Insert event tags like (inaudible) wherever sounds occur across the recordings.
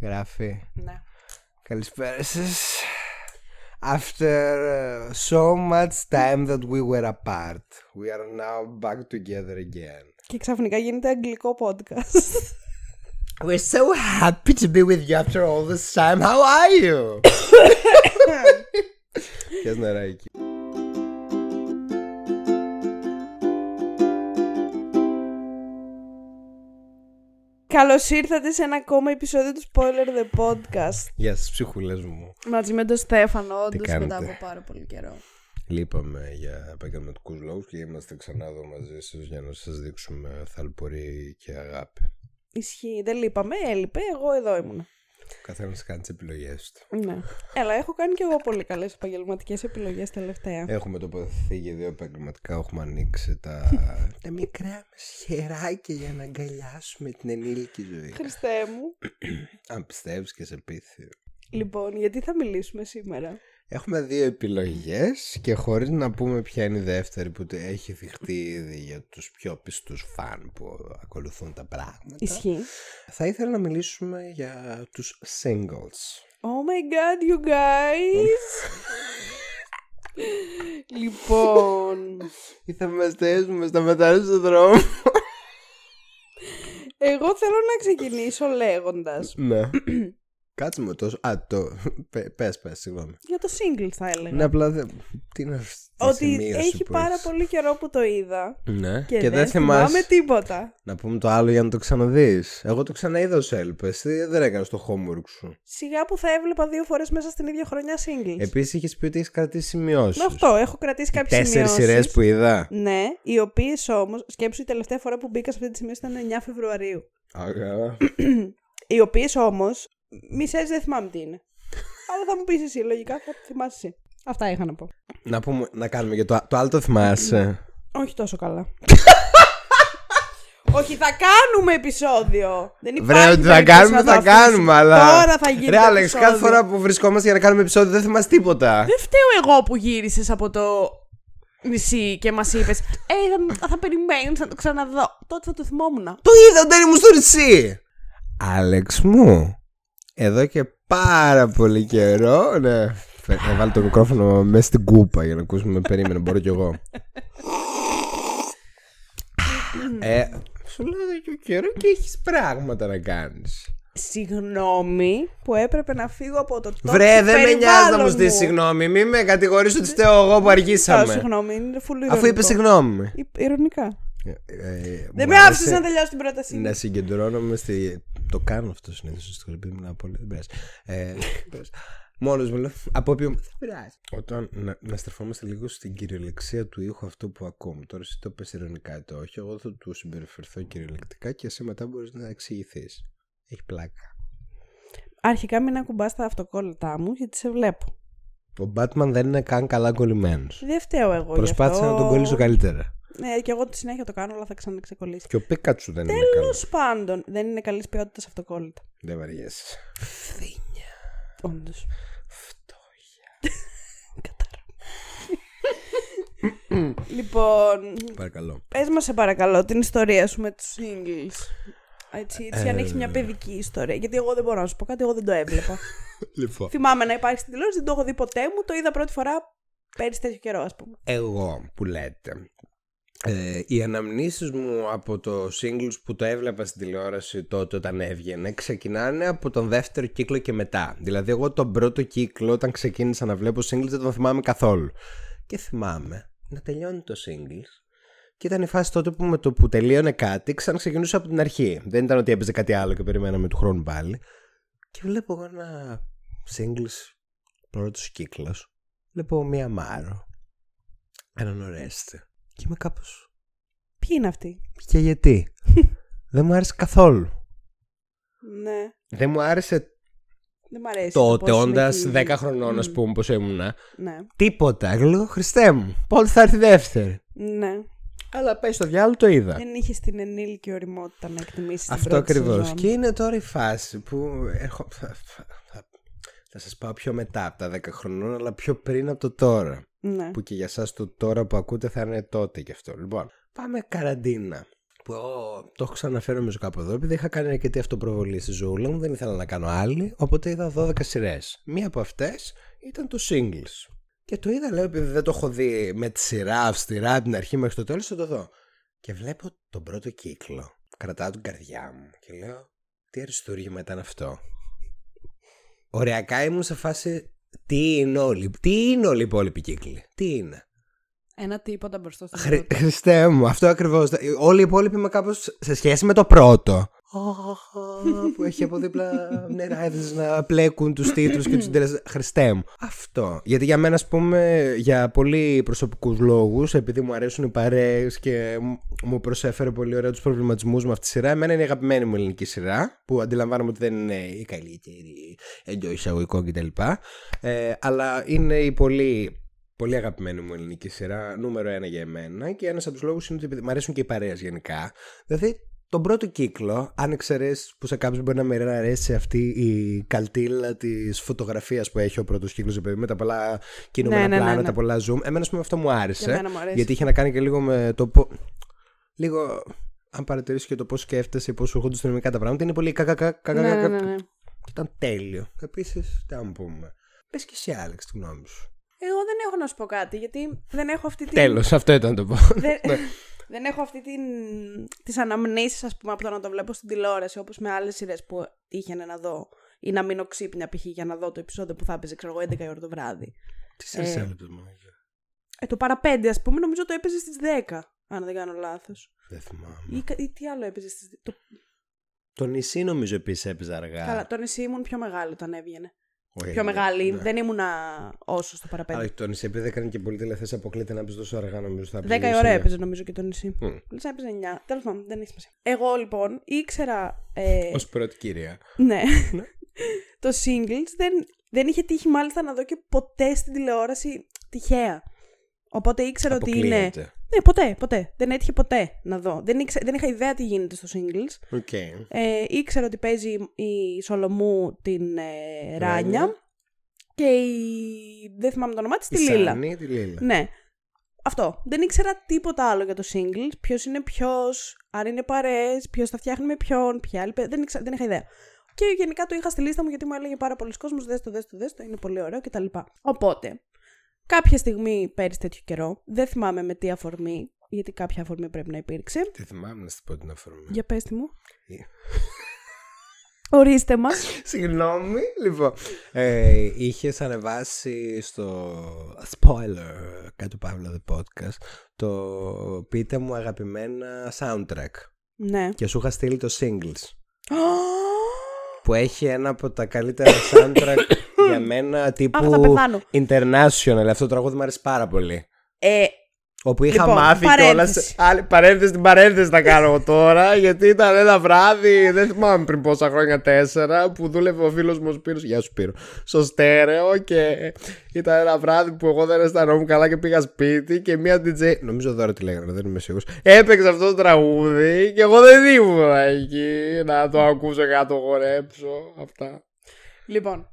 Γράφει. Ναι. Καλησπέρα σας. After uh, so much time that we were apart, we are now back together again. Και ξαφνικά γίνεται αγγλικό podcast. (laughs) We're so happy to be with you after all this time. How are you? (laughs) Πιες νεράκι. Καλώς ήρθατε σε ένα ακόμα επεισόδιο του Spoiler The Podcast. Γεια σας ψυχούλες μου. Μαζί με τον Στέφανο, όντως κάνετε; μετά από πάρα πολύ καιρό. Λείπαμε για επαγγελματικούς λόγους και είμαστε ξανά εδώ μαζί σας για να σας δείξουμε θαλπορή και αγάπη. Ισχύει, δεν λείπαμε, έλειπε, εγώ εδώ ήμουν. Ο καθένας κάνει τις επιλογές του. Ναι. Έλα, έχω κάνει και εγώ πολύ καλές επαγγελματικές επιλογές τελευταία. Έχουμε τοποθετηθεί για δύο επαγγελματικά. Έχουμε ανοίξει τα, (laughs) τα μικρά μας χεράκια για να αγκαλιάσουμε την ενήλικη ζωή. Χριστέ μου. Αν πιστεύεις και σε πείθει. Λοιπόν, γιατί θα μιλήσουμε σήμερα; Έχουμε δύο επιλογές και χωρίς να πούμε ποια είναι η δεύτερη που τε- έχει θυχτεί ήδη για τους πιο πιστούς φαν που ακολουθούν τα πράγματα. Ισχύει. Θα ήθελα να μιλήσουμε για τους singles. Oh my god, you guys! (laughs) λοιπόν, Ή θα μας στέσουμε στα μετάλλια στον δρόμο. εγώ θέλω να ξεκινήσω λέγοντας ναι. (clears throat) Κάτσε με τόσο. Α, το. (laughs) Πε- Πες, πες, συγγνώμη. για το single θα έλεγα. Ναι, απλά δεν. Τι είναι αυτή η ότι σημείωση έχει που πάρα έχεις. πολύ καιρό που το είδα Ναι, και, και, δεν δεν θυμάμαι θυμάσαι. τίποτα. Να πούμε το άλλο για να το ξαναδείς. Εγώ το ξαναείδα ως έλπε. Δεν έκανες το homework σου. Σιγά που θα έβλεπα δύο φορές μέσα στην ίδια χρονιά singles. Επίσης είχες πει ότι έχεις κρατήσει σημειώσεις. Με αυτό, έχω κρατήσει κάποιες Τέσσερις σημειώσεις. σειρές που είδα. Ναι, οι οποίες όμως, σκέψου η τελευταία φορά που μπήκα σε αυτή τη σημείωση ήταν 9 Φεβρουαρίου. Αγα. Οι οποίες όμως, μισές δεν θυμάμαι τι είναι. Αλλά θα μου πεις εσύ, λογικά θα θυμάσαι εσύ. Αυτά είχα να πω. να, πούμε, να κάνουμε για το, το άλλο το θυμάσαι. Όχι τόσο καλά. Όχι, θα κάνουμε επεισόδιο. Δεν υπάρχει Βρε, ότι θα περίπτωση κάνουμε, να το θα αφήσεις. κάνουμε, αλλά. Τώρα θα γίνει Ρε, το Άλεξ, κάθε επεισόδιο. φορά που βρισκόμαστε για να κάνουμε επεισόδιο δεν θυμάσαι τίποτα. Δεν φταίω εγώ που γύρισες από το νησί και μας είπες Ε, θα, θα περιμένεις να το ξαναδώ. Τότε θα το θυμόμουν. Το είδα όταν ήμουν στο νησί. Άλεξ μου, εδώ και πάρα πολύ καιρό. Ναι, Φε- να βάλω το μικρόφωνο μέσα στην κούπα για να ακούσουμε. Περίμενε, μπορώ κι εγώ. ε, σου λέω εδώ και καιρό και έχεις πράγματα να κάνεις. Συγγνώμη που έπρεπε να φύγω από το toxic Βρε, δεν με νοιάζει να περιβάλλον μου ζητήσει συγγνώμη. Μην με κατηγορήσει ότι φταίω εγώ που Α, αργήσαμε. Συγγνώμη, είναι full Αφού είπες συγγνώμη. Ι- Ηρωνικά. Ε, ε, Δεν μου με αρέσει άφησε να τελειώσω την πρότασή. Να συγκεντρώνομαι στη. Το κάνω αυτό συνήθως στο σχολείο. Μιλάω πολύ. Δεν πειράζει. Ε, Μόνος μου λέω. Από οποίο. Δεν πειράζει. Όταν να, να στρεφόμαστε λίγο στην κυριολεξία του ήχου αυτό που ακούμε. Τώρα εσύ το πες ειρωνικά ή το όχι. Εγώ θα του συμπεριφερθώ κυριολεκτικά και εσύ μετά μπορείς να εξηγηθείς. Έχει πλάκα. Αρχικά μην ακουμπάς τα αυτοκόλλητά μου γιατί σε βλέπω. Ο Batman δεν είναι καν καλά κολλημένος. Δεν φταίω εγώ. γι' Προσπάθησα αυτό. να τον κολλήσω καλύτερα. Ναι, και εγώ τη συνέχεια το κάνω, αλλά θα ξαναξεκολλήσει. Και ο Πίκατσου δεν είναι Τέλος καλός. πάντων, δεν είναι καλής ποιότητας αυτοκόλλητα. Δεν βαριέσαι. Φθήνια. Όντως. Φτώχεια. (laughs) λοιπόν, Παρακαλώ. πες μας σε παρακαλώ την ιστορία σου με τους singles. Έτσι, έτσι αν έχεις Ε. μια παιδική ιστορία. Γιατί εγώ δεν μπορώ να σου πω κάτι, εγώ δεν το έβλεπα. (laughs) Λοιπόν. Θυμάμαι να υπάρχει στην τηλεόραση, δεν το έχω δει ποτέ μου. Το είδα πρώτη φορά πέρυσι τέτοιο καιρό, ας πούμε. εγώ που λέτε. Ε, οι αναμνήσεις μου από το singles που το έβλεπα στην τηλεόραση τότε όταν έβγαινε ξεκινάνε από τον δεύτερο κύκλο και μετά. Δηλαδή εγώ τον πρώτο κύκλο όταν ξεκίνησα να βλέπω singles δεν τον θυμάμαι καθόλου. Και θυμάμαι να τελειώνει το singles και ήταν η φάση τότε που με το που τελείωνε κάτι ξαναξεκινούσα από την αρχή. Δεν ήταν ότι έπαιζε κάτι άλλο και περιμέναμε του χρόνου πάλι. Και βλέπω εγώ ένα singles πρώτος κύκλος. Βλέπω μία Μάρο. Έναν Ορέστη. Και είμαι κάπως... Ποιοι είναι αυτοί; Και γιατί; (laughs) Δεν μου άρεσε καθόλου. Ναι. Δεν μου άρεσε Δεν μ' αρέσει. τότε, πώς είναι όντας εκεί. 10 χρονών, ας Μμ. πούμε, πώ ήμουνα. Ναι. Τίποτα. Και λέω, Χριστέ μου, πότε θα έρθει η δεύτερη. Ναι. Αλλά πάει στο διάλογο το είδα. Δεν είχε την ενήλικη οριμότητα να εκτιμήσει Αυτό ακριβώς. Και είναι τώρα η φάση που. Έρχο... Θα, θα, θα, θα σας πάω πιο μετά από τα 10 χρονών, αλλά πιο πριν από το τώρα. Ναι. Που και για εσά το τώρα που ακούτε θα είναι τότε κι αυτό. Λοιπόν, πάμε καραντίνα. που εγώ το έχω ξαναφέρει νομίζω κάπου εδώ, επειδή είχα κάνει αρκετή αυτοπροβολή στη ζωούλα μου, δεν ήθελα να κάνω άλλη, οπότε είδα 12 σειρές. Μία από αυτές ήταν το Singles. Και το είδα, λέω, επειδή δεν το έχω δει με τη σειρά αυστηρά από την αρχή μέχρι το τέλος, θα το δω. Και βλέπω τον πρώτο κύκλο. Κρατάω την καρδιά μου και λέω, τι αριστούργημα ήταν αυτό. Οριακά ήμουν σε φάση, τι είναι όλοι, τι είναι όλοι οι υπόλοιποι κύκλοι, τι είναι; Ένα τίποτα μπροστά στο Χρη... πρώτο. Χριστέ μου, αυτό ακριβώς. Όλοι οι υπόλοιποι είμαι κάπως σε σχέση με το πρώτο. Που έχει από δίπλα νεράδε να πλέκουν τους τίτλους και τους συντελεστέ. Χριστέ μου. Αυτό. Γιατί για μένα, ας πούμε, για πολύ προσωπικούς λόγους, επειδή μου αρέσουν οι παρέες και μου- μου προσέφερε πολύ ωραία τους προβληματισμούς μου αυτή τη σειρά, εμένα είναι η αγαπημένη μου ελληνική σειρά, που αντιλαμβάνομαι ότι δεν είναι η καλύτερη εντός εισαγωγικών κτλ. Ε, αλλά είναι η πολύ Πολύ αγαπημένη μου ελληνική σειρά, νούμερο ένα για εμένα και ένας από τους λόγους είναι ότι επειδή μου αρέσουν και οι παρέες γενικά. Δηλαδή, τον πρώτο κύκλο, αν εξαιρέσεις που σε κάποιους μπορεί να μην αρέσει αυτή η καλτήλα της φωτογραφίας που έχει ο πρώτος κύκλος, με τα πολλά κινούμενα Ναι, ναι, ναι, πλάνα, ναι. τα πολλά zoom. Εμένα, ας πούμε, αυτό μου άρεσε. Για μένα μου αρέσει. Γιατί είχε να κάνει και λίγο με το. πο- Λίγο. Αν παρατηρήσεις και το πώς σκέφτεσαι, πώς σου έρχονται συνομικά τα πράγματα, είναι πολύ κακά. Ναι, ναι, ναι, ναι. Ήταν τέλειο. Επίσης, τι να πούμε. Πες και εσύ, Άλεξ, τη γνώμη σου. Εγώ δεν έχω να σου πω κάτι, γιατί δεν έχω αυτή την. Τέλος, αυτό ήταν το πω. (laughs) Δεν, δεν έχω αυτή την. τις αναμνήσεις, ας πούμε, από το να το βλέπω στην τηλεόραση, όπως με άλλες σειρές που τύχαινε να δω ή να μείνω ξύπνια π.χ. για να δω το επεισόδιο που θα έπαιζε, ξέρω εγώ, 11 η ώρα το βράδυ. Τι σε έβλεπε, μάγια. Ε, το παραπέντε, ας πούμε, νομίζω το έπαιζε στις 10, αν δεν κάνω λάθος. Δεν θυμάμαι. Ή, κα- ή τι άλλο έπαιζε στις. Το... Το νησί νομίζω επίσης έπαιζε αργά. Καλά, το νησί ήμουν πιο μεγάλο όταν έβγαινε. Όχι, πιο ναι, μεγάλη. ναι. Δεν ήμουνα όσο στο παραπέντε. Αλλά το νησί επειδή έκανε και πολύ τηλεθέαση αποκλείται να παίζει τόσο αργά νομίζω θα 10 έπαιζε η ίσως ώρα εννιά. έπαιζε νομίζω και το νησί. Μμ. Λες να έπαιζε 9. Τέλος πάντων, δεν έχει σημασία. Εγώ λοιπόν ήξερα. Ε, Ως πρώτη κυρία. ναι. Ναι. (laughs) το singles δεν, δεν είχε τύχει μάλιστα να δω και ποτέ στην τηλεόραση τυχαία. Οπότε ήξερα ότι είναι. Αποκλείεται. Ναι, ποτέ, ποτέ. Δεν έτυχε ποτέ να δω. Δεν, ήξε, δεν είχα ιδέα τι γίνεται στο singles. Οκ. Ε, ήξερα ότι παίζει η Σολομού την ε, Ράνια Ράνια. και η. Δεν θυμάμαι το όνομά της, τη Η Λίλα. Σάνι, τη Λίλα. Ναι. Αυτό. Δεν ήξερα τίποτα άλλο για το singles. Ποιος είναι ποιος, αν είναι παρέα, ποιος τα φτιάχνει με ποιον, ποια άλλη. παι- Δεν, ήξερα, δεν είχα ιδέα. Και γενικά το είχα στη λίστα μου γιατί μου έλεγε πάρα πολύς κόσμος. Δες το, δες το, δες το, είναι πολύ ωραίο κτλ. Οπότε, κάποια στιγμή πέρυσι τέτοιο καιρό, δεν θυμάμαι με τι αφορμή, γιατί κάποια αφορμή πρέπει να υπήρξε. Τι θυμάμαι να σου πω την αφορμή. Για πέστε μου. Ε. Ορίστε μας. (laughs) Συγγνώμη. Λοιπόν, ε, είχες ανεβάσει στο spoiler κάτω Παύλα The Podcast το πείτε μου αγαπημένα soundtrack ναι. και σου είχα στείλει το singles που έχει ένα από τα καλύτερα (coughs) soundtrack για μένα Αχ, θα τύπου πεθάνω. international. Αυτό το τραγούδι μου αρέσει πάρα πολύ. Ε, Όπου είχα Λοιπόν, μάθει παρένθεση. κιόλα. Άλλη παρένθεση την παρένθεση θα κάνω εγώ τώρα. Γιατί ήταν ένα βράδυ, δεν θυμάμαι πριν πόσα χρόνια, τέσσερα, που δούλευε ο φίλος μου ο Σπύρος, Γεια σου Σπύρο. Στο στέρεο και ήταν ένα βράδυ που εγώ δεν αισθανόμουν καλά και πήγα σπίτι και μία DJ. Νομίζω δώρα τη λέγανε, δεν είμαι σίγουρος. Έπαιξε αυτό το τραγούδι και εγώ δεν ήμουν εκεί να το ακούσω και να το χορέψω. Αυτά. λοιπόν,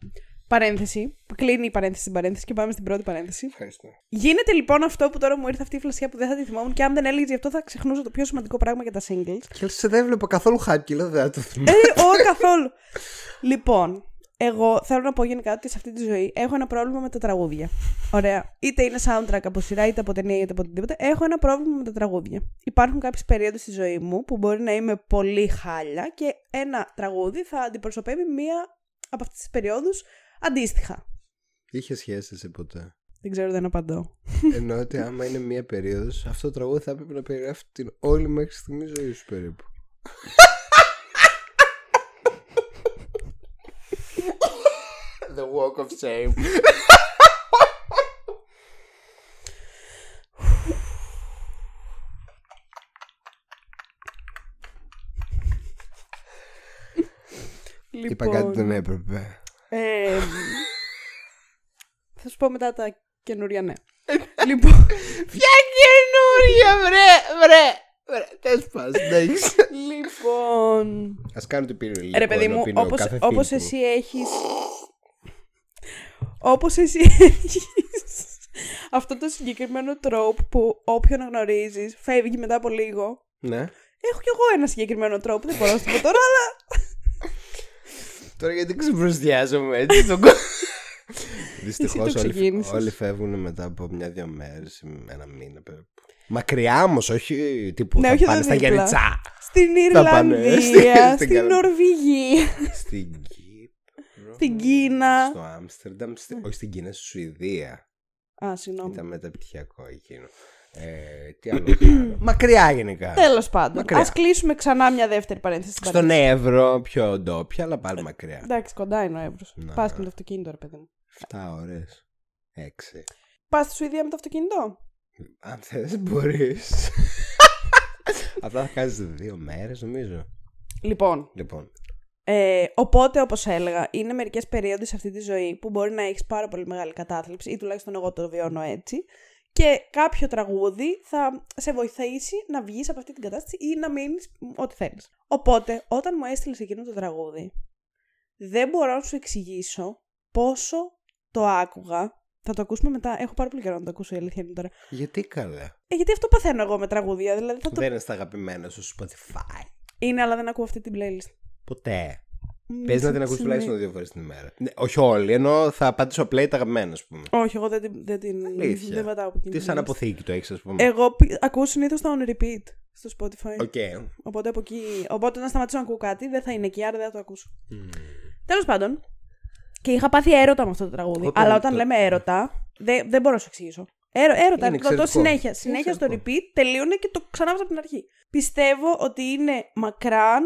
παρένθεση. Κλείνει η παρένθεση στην παρένθεση και πάμε στην πρώτη παρένθεση. Ευχαριστώ. Γίνεται λοιπόν αυτό που τώρα μου ήρθε αυτή η φλασιά που δεν θα τη θυμόμουν και αν δεν έλεγες γι' αυτό θα ξεχνούσα το πιο σημαντικό πράγμα για τα singles. Και σε δεν βλέπω καθόλου χάκυλο, δεν θα το θυμάμαι. ε, όχι καθόλου. λοιπόν, εγώ θέλω να πω γενικά ότι σε αυτή τη ζωή έχω ένα πρόβλημα με τα τραγούδια. Ωραία. Είτε είναι soundtrack από σειρά, είτε από ταινία, είτε από οτιδήποτε. Έχω ένα πρόβλημα με τα τραγούδια. Υπάρχουν κάποιες περίοδοι στη ζωή μου που μπορεί να είμαι πολύ χάλια και ένα τραγούδι θα αντιπροσωπεύει μία από αυτές τις περιόδους αντίστοιχα. Είχες σχέση εσύ ποτέ; Δεν ξέρω, δεν απαντώ. Εννοώ ότι άμα είναι μία περίοδος, αυτό το τραγούδι θα έπρεπε να περιγράφει την όλη μέχρι στιγμής ζωή σου περίπου. The walk of shame. Είπα κάτι που δεν έπρεπε. Ε, θα σου πω μετά τα καινούρια ναι. λοιπόν, Ποια καινούρια, βρε, βρε. Βρε, τέλος πάντων, εντάξει. λοιπόν. Α κάνω την πίνω λίγο. Ρε παιδί μου, πίνω όπως, κάθε όπως φίλτρο. εσύ έχεις... Όπως εσύ έχεις αυτό το συγκεκριμένο τρόπο που όποιον γνωρίζεις φεύγει μετά από λίγο. Ναι. Έχω κι εγώ ένα συγκεκριμένο τρόπο. Δεν μπορώ να σου πω τώρα, αλλά. Τώρα γιατί ξεπροστιάζομαι έτσι στον κόσμο. (laughs) Δυστυχώς το όλοι, ξεκίνησες. όλοι φεύγουν μετά από μια-δύο μέρες, ένα μήνα περίπου. Μακριά όμως, όχι τύπου Ναι, θα όχι εδώ πάνε στα δίπλα. Γιάννητσά. Στην Θα πάνε Ιρλανδία, στην- στην, στην Καλ- Νορβηγία. Στην Κύπρο. Στην Κίνα. Στο Άμστερνταμ. στη- Όχι στην Κίνα, στη Σουηδία. Α, συγγνώμη. Ήταν μεταπτυχιακό εκείνο. Ε, τι άλλο (clears throat) κάνω. Μακριά γενικά. Τέλος πάντων. Μακριά. Α κλείσουμε ξανά μια δεύτερη παρένθεση. στην Στον παρένθεση. Εύρο, πιο ντόπια, αλλά πάλι μακριά. Εντάξει, κοντά είναι ο Εύρο. Ναι. Πας και με το αυτοκίνητο, ρε παιδί μου. 7 ώρες. 6. Πας στη Σουηδία με το αυτοκίνητο; Αν θες μπορείς (laughs) Απλά θα κάνεις δύο μέρες νομίζω Λοιπόν, Λοιπόν ε, οπότε όπως έλεγα, είναι μερικές περίοδοι σε αυτή τη ζωή που μπορεί να έχεις πάρα πολύ μεγάλη κατάθλιψη, ή τουλάχιστον εγώ το βιώνω έτσι. Και κάποιο τραγούδι θα σε βοηθήσει να βγεις από αυτή την κατάσταση ή να μείνεις ό,τι θέλεις. Οπότε, όταν μου έστειλες εκείνο το τραγούδι, δεν μπορώ να σου εξηγήσω πόσο το άκουγα. Θα το ακούσουμε μετά. Έχω πάρα πολύ καιρό να το ακούσω η αλήθεια είναι τώρα. Γιατί καλά; Ε, γιατί αυτό παθαίνω εγώ με τραγούδια. Δηλαδή θα το... Δεν είναι στα αγαπημένα σου Spotify Είναι, αλλά δεν ακούω αυτή την playlist. Ποτέ Μ, Πες να σε- την ακούσει σε- τουλάχιστον δύο φορές την ημέρα ναι, Όχι όλοι ενώ θα πατήσω play τα αγαπημένα ας πούμε Όχι, εγώ δεν, την- δεν την. Αλήθεια. Δεν πατάω από εκείνη Τι την σαν playlist. αποθήκη το έχεις ας πούμε Εγώ πι- ακούω συνήθως τα on repeat στο Spotify. Οκ Οπότε από εκεί. Οπότε αν σταματήσω να ακούω κάτι, δεν θα είναι εκεί, άρα δεν θα το ακούσω. Μμμ. Τέλος πάντων. Και είχα πάθει έρωτα με αυτό το τραγούδι. Όταν αλλά όταν το- λέμε έρωτα, δεν, δεν μπορώ να σου εξηγήσω. Έρω, έρωτα, Είναι το, το εξαιρετικό. συνέχεια. Είναι Συνέχεια στο εξαιρετικό. repeat, τελείωνε και το ξανά από την αρχή. Πιστεύω ότι είναι μακράν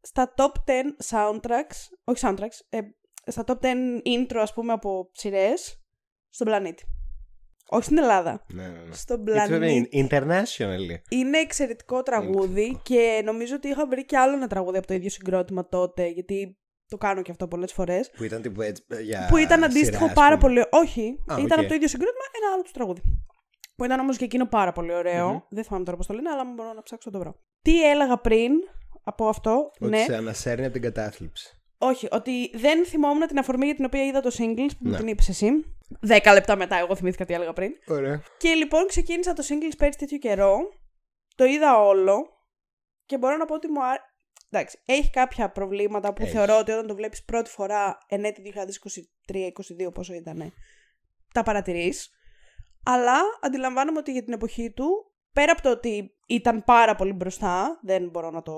στα top 10 soundtracks, όχι soundtracks, ε, στα top 10 intro ας πούμε από σειρές στον πλανήτη. Όχι στην Ελλάδα. Ναι ναι ναι Στον It's πλανήτη. very international Είναι εξαιρετικό τραγούδι εξαιρετικό. και νομίζω ότι είχα βρει και άλλο ένα τραγούδι από το ίδιο συγκρότημα τότε, γιατί το κάνω και αυτό πολλές φορές. Που ήταν τύπου έτσι για που ήταν αντίστοιχο σειρά, ας πάρα πούμε. πολύ. Όχι, Α, ήταν οκ. από το ίδιο συγκρότημα ένα άλλο του τραγούδι. Που ήταν όμως και εκείνο πάρα πολύ ωραίο. Μμμ. Δεν θυμάμαι τώρα πώς το λένε, αλλά μπορώ να ψάξω να το βρω. Τι έλεγα πριν; Από αυτό, Ότι ναι. σε ανασέρνει από την κατάθλιψη Όχι, ότι δεν θυμόμουν την αφορμή για την οποία είδα το singles που μου Ναι. την είπες εσύ. Δέκα λεπτά μετά, εγώ θυμήθηκα τι έλεγα πριν. Ωραία Και λοιπόν ξεκίνησα το singles πέρυσι τέτοιο καιρό. Το είδα όλο. Και μπορώ να πω ότι μου άρεσε. Εντάξει, έχει κάποια προβλήματα που Έχει. θεωρώ ότι όταν το βλέπεις πρώτη φορά εν έτη 2023-2022 πόσο ήταν, τα παρατηρείς. Αλλά αντιλαμβάνομαι ότι για την εποχή του, πέρα από το ότι ήταν πάρα πολύ μπροστά, δεν μπορώ να το...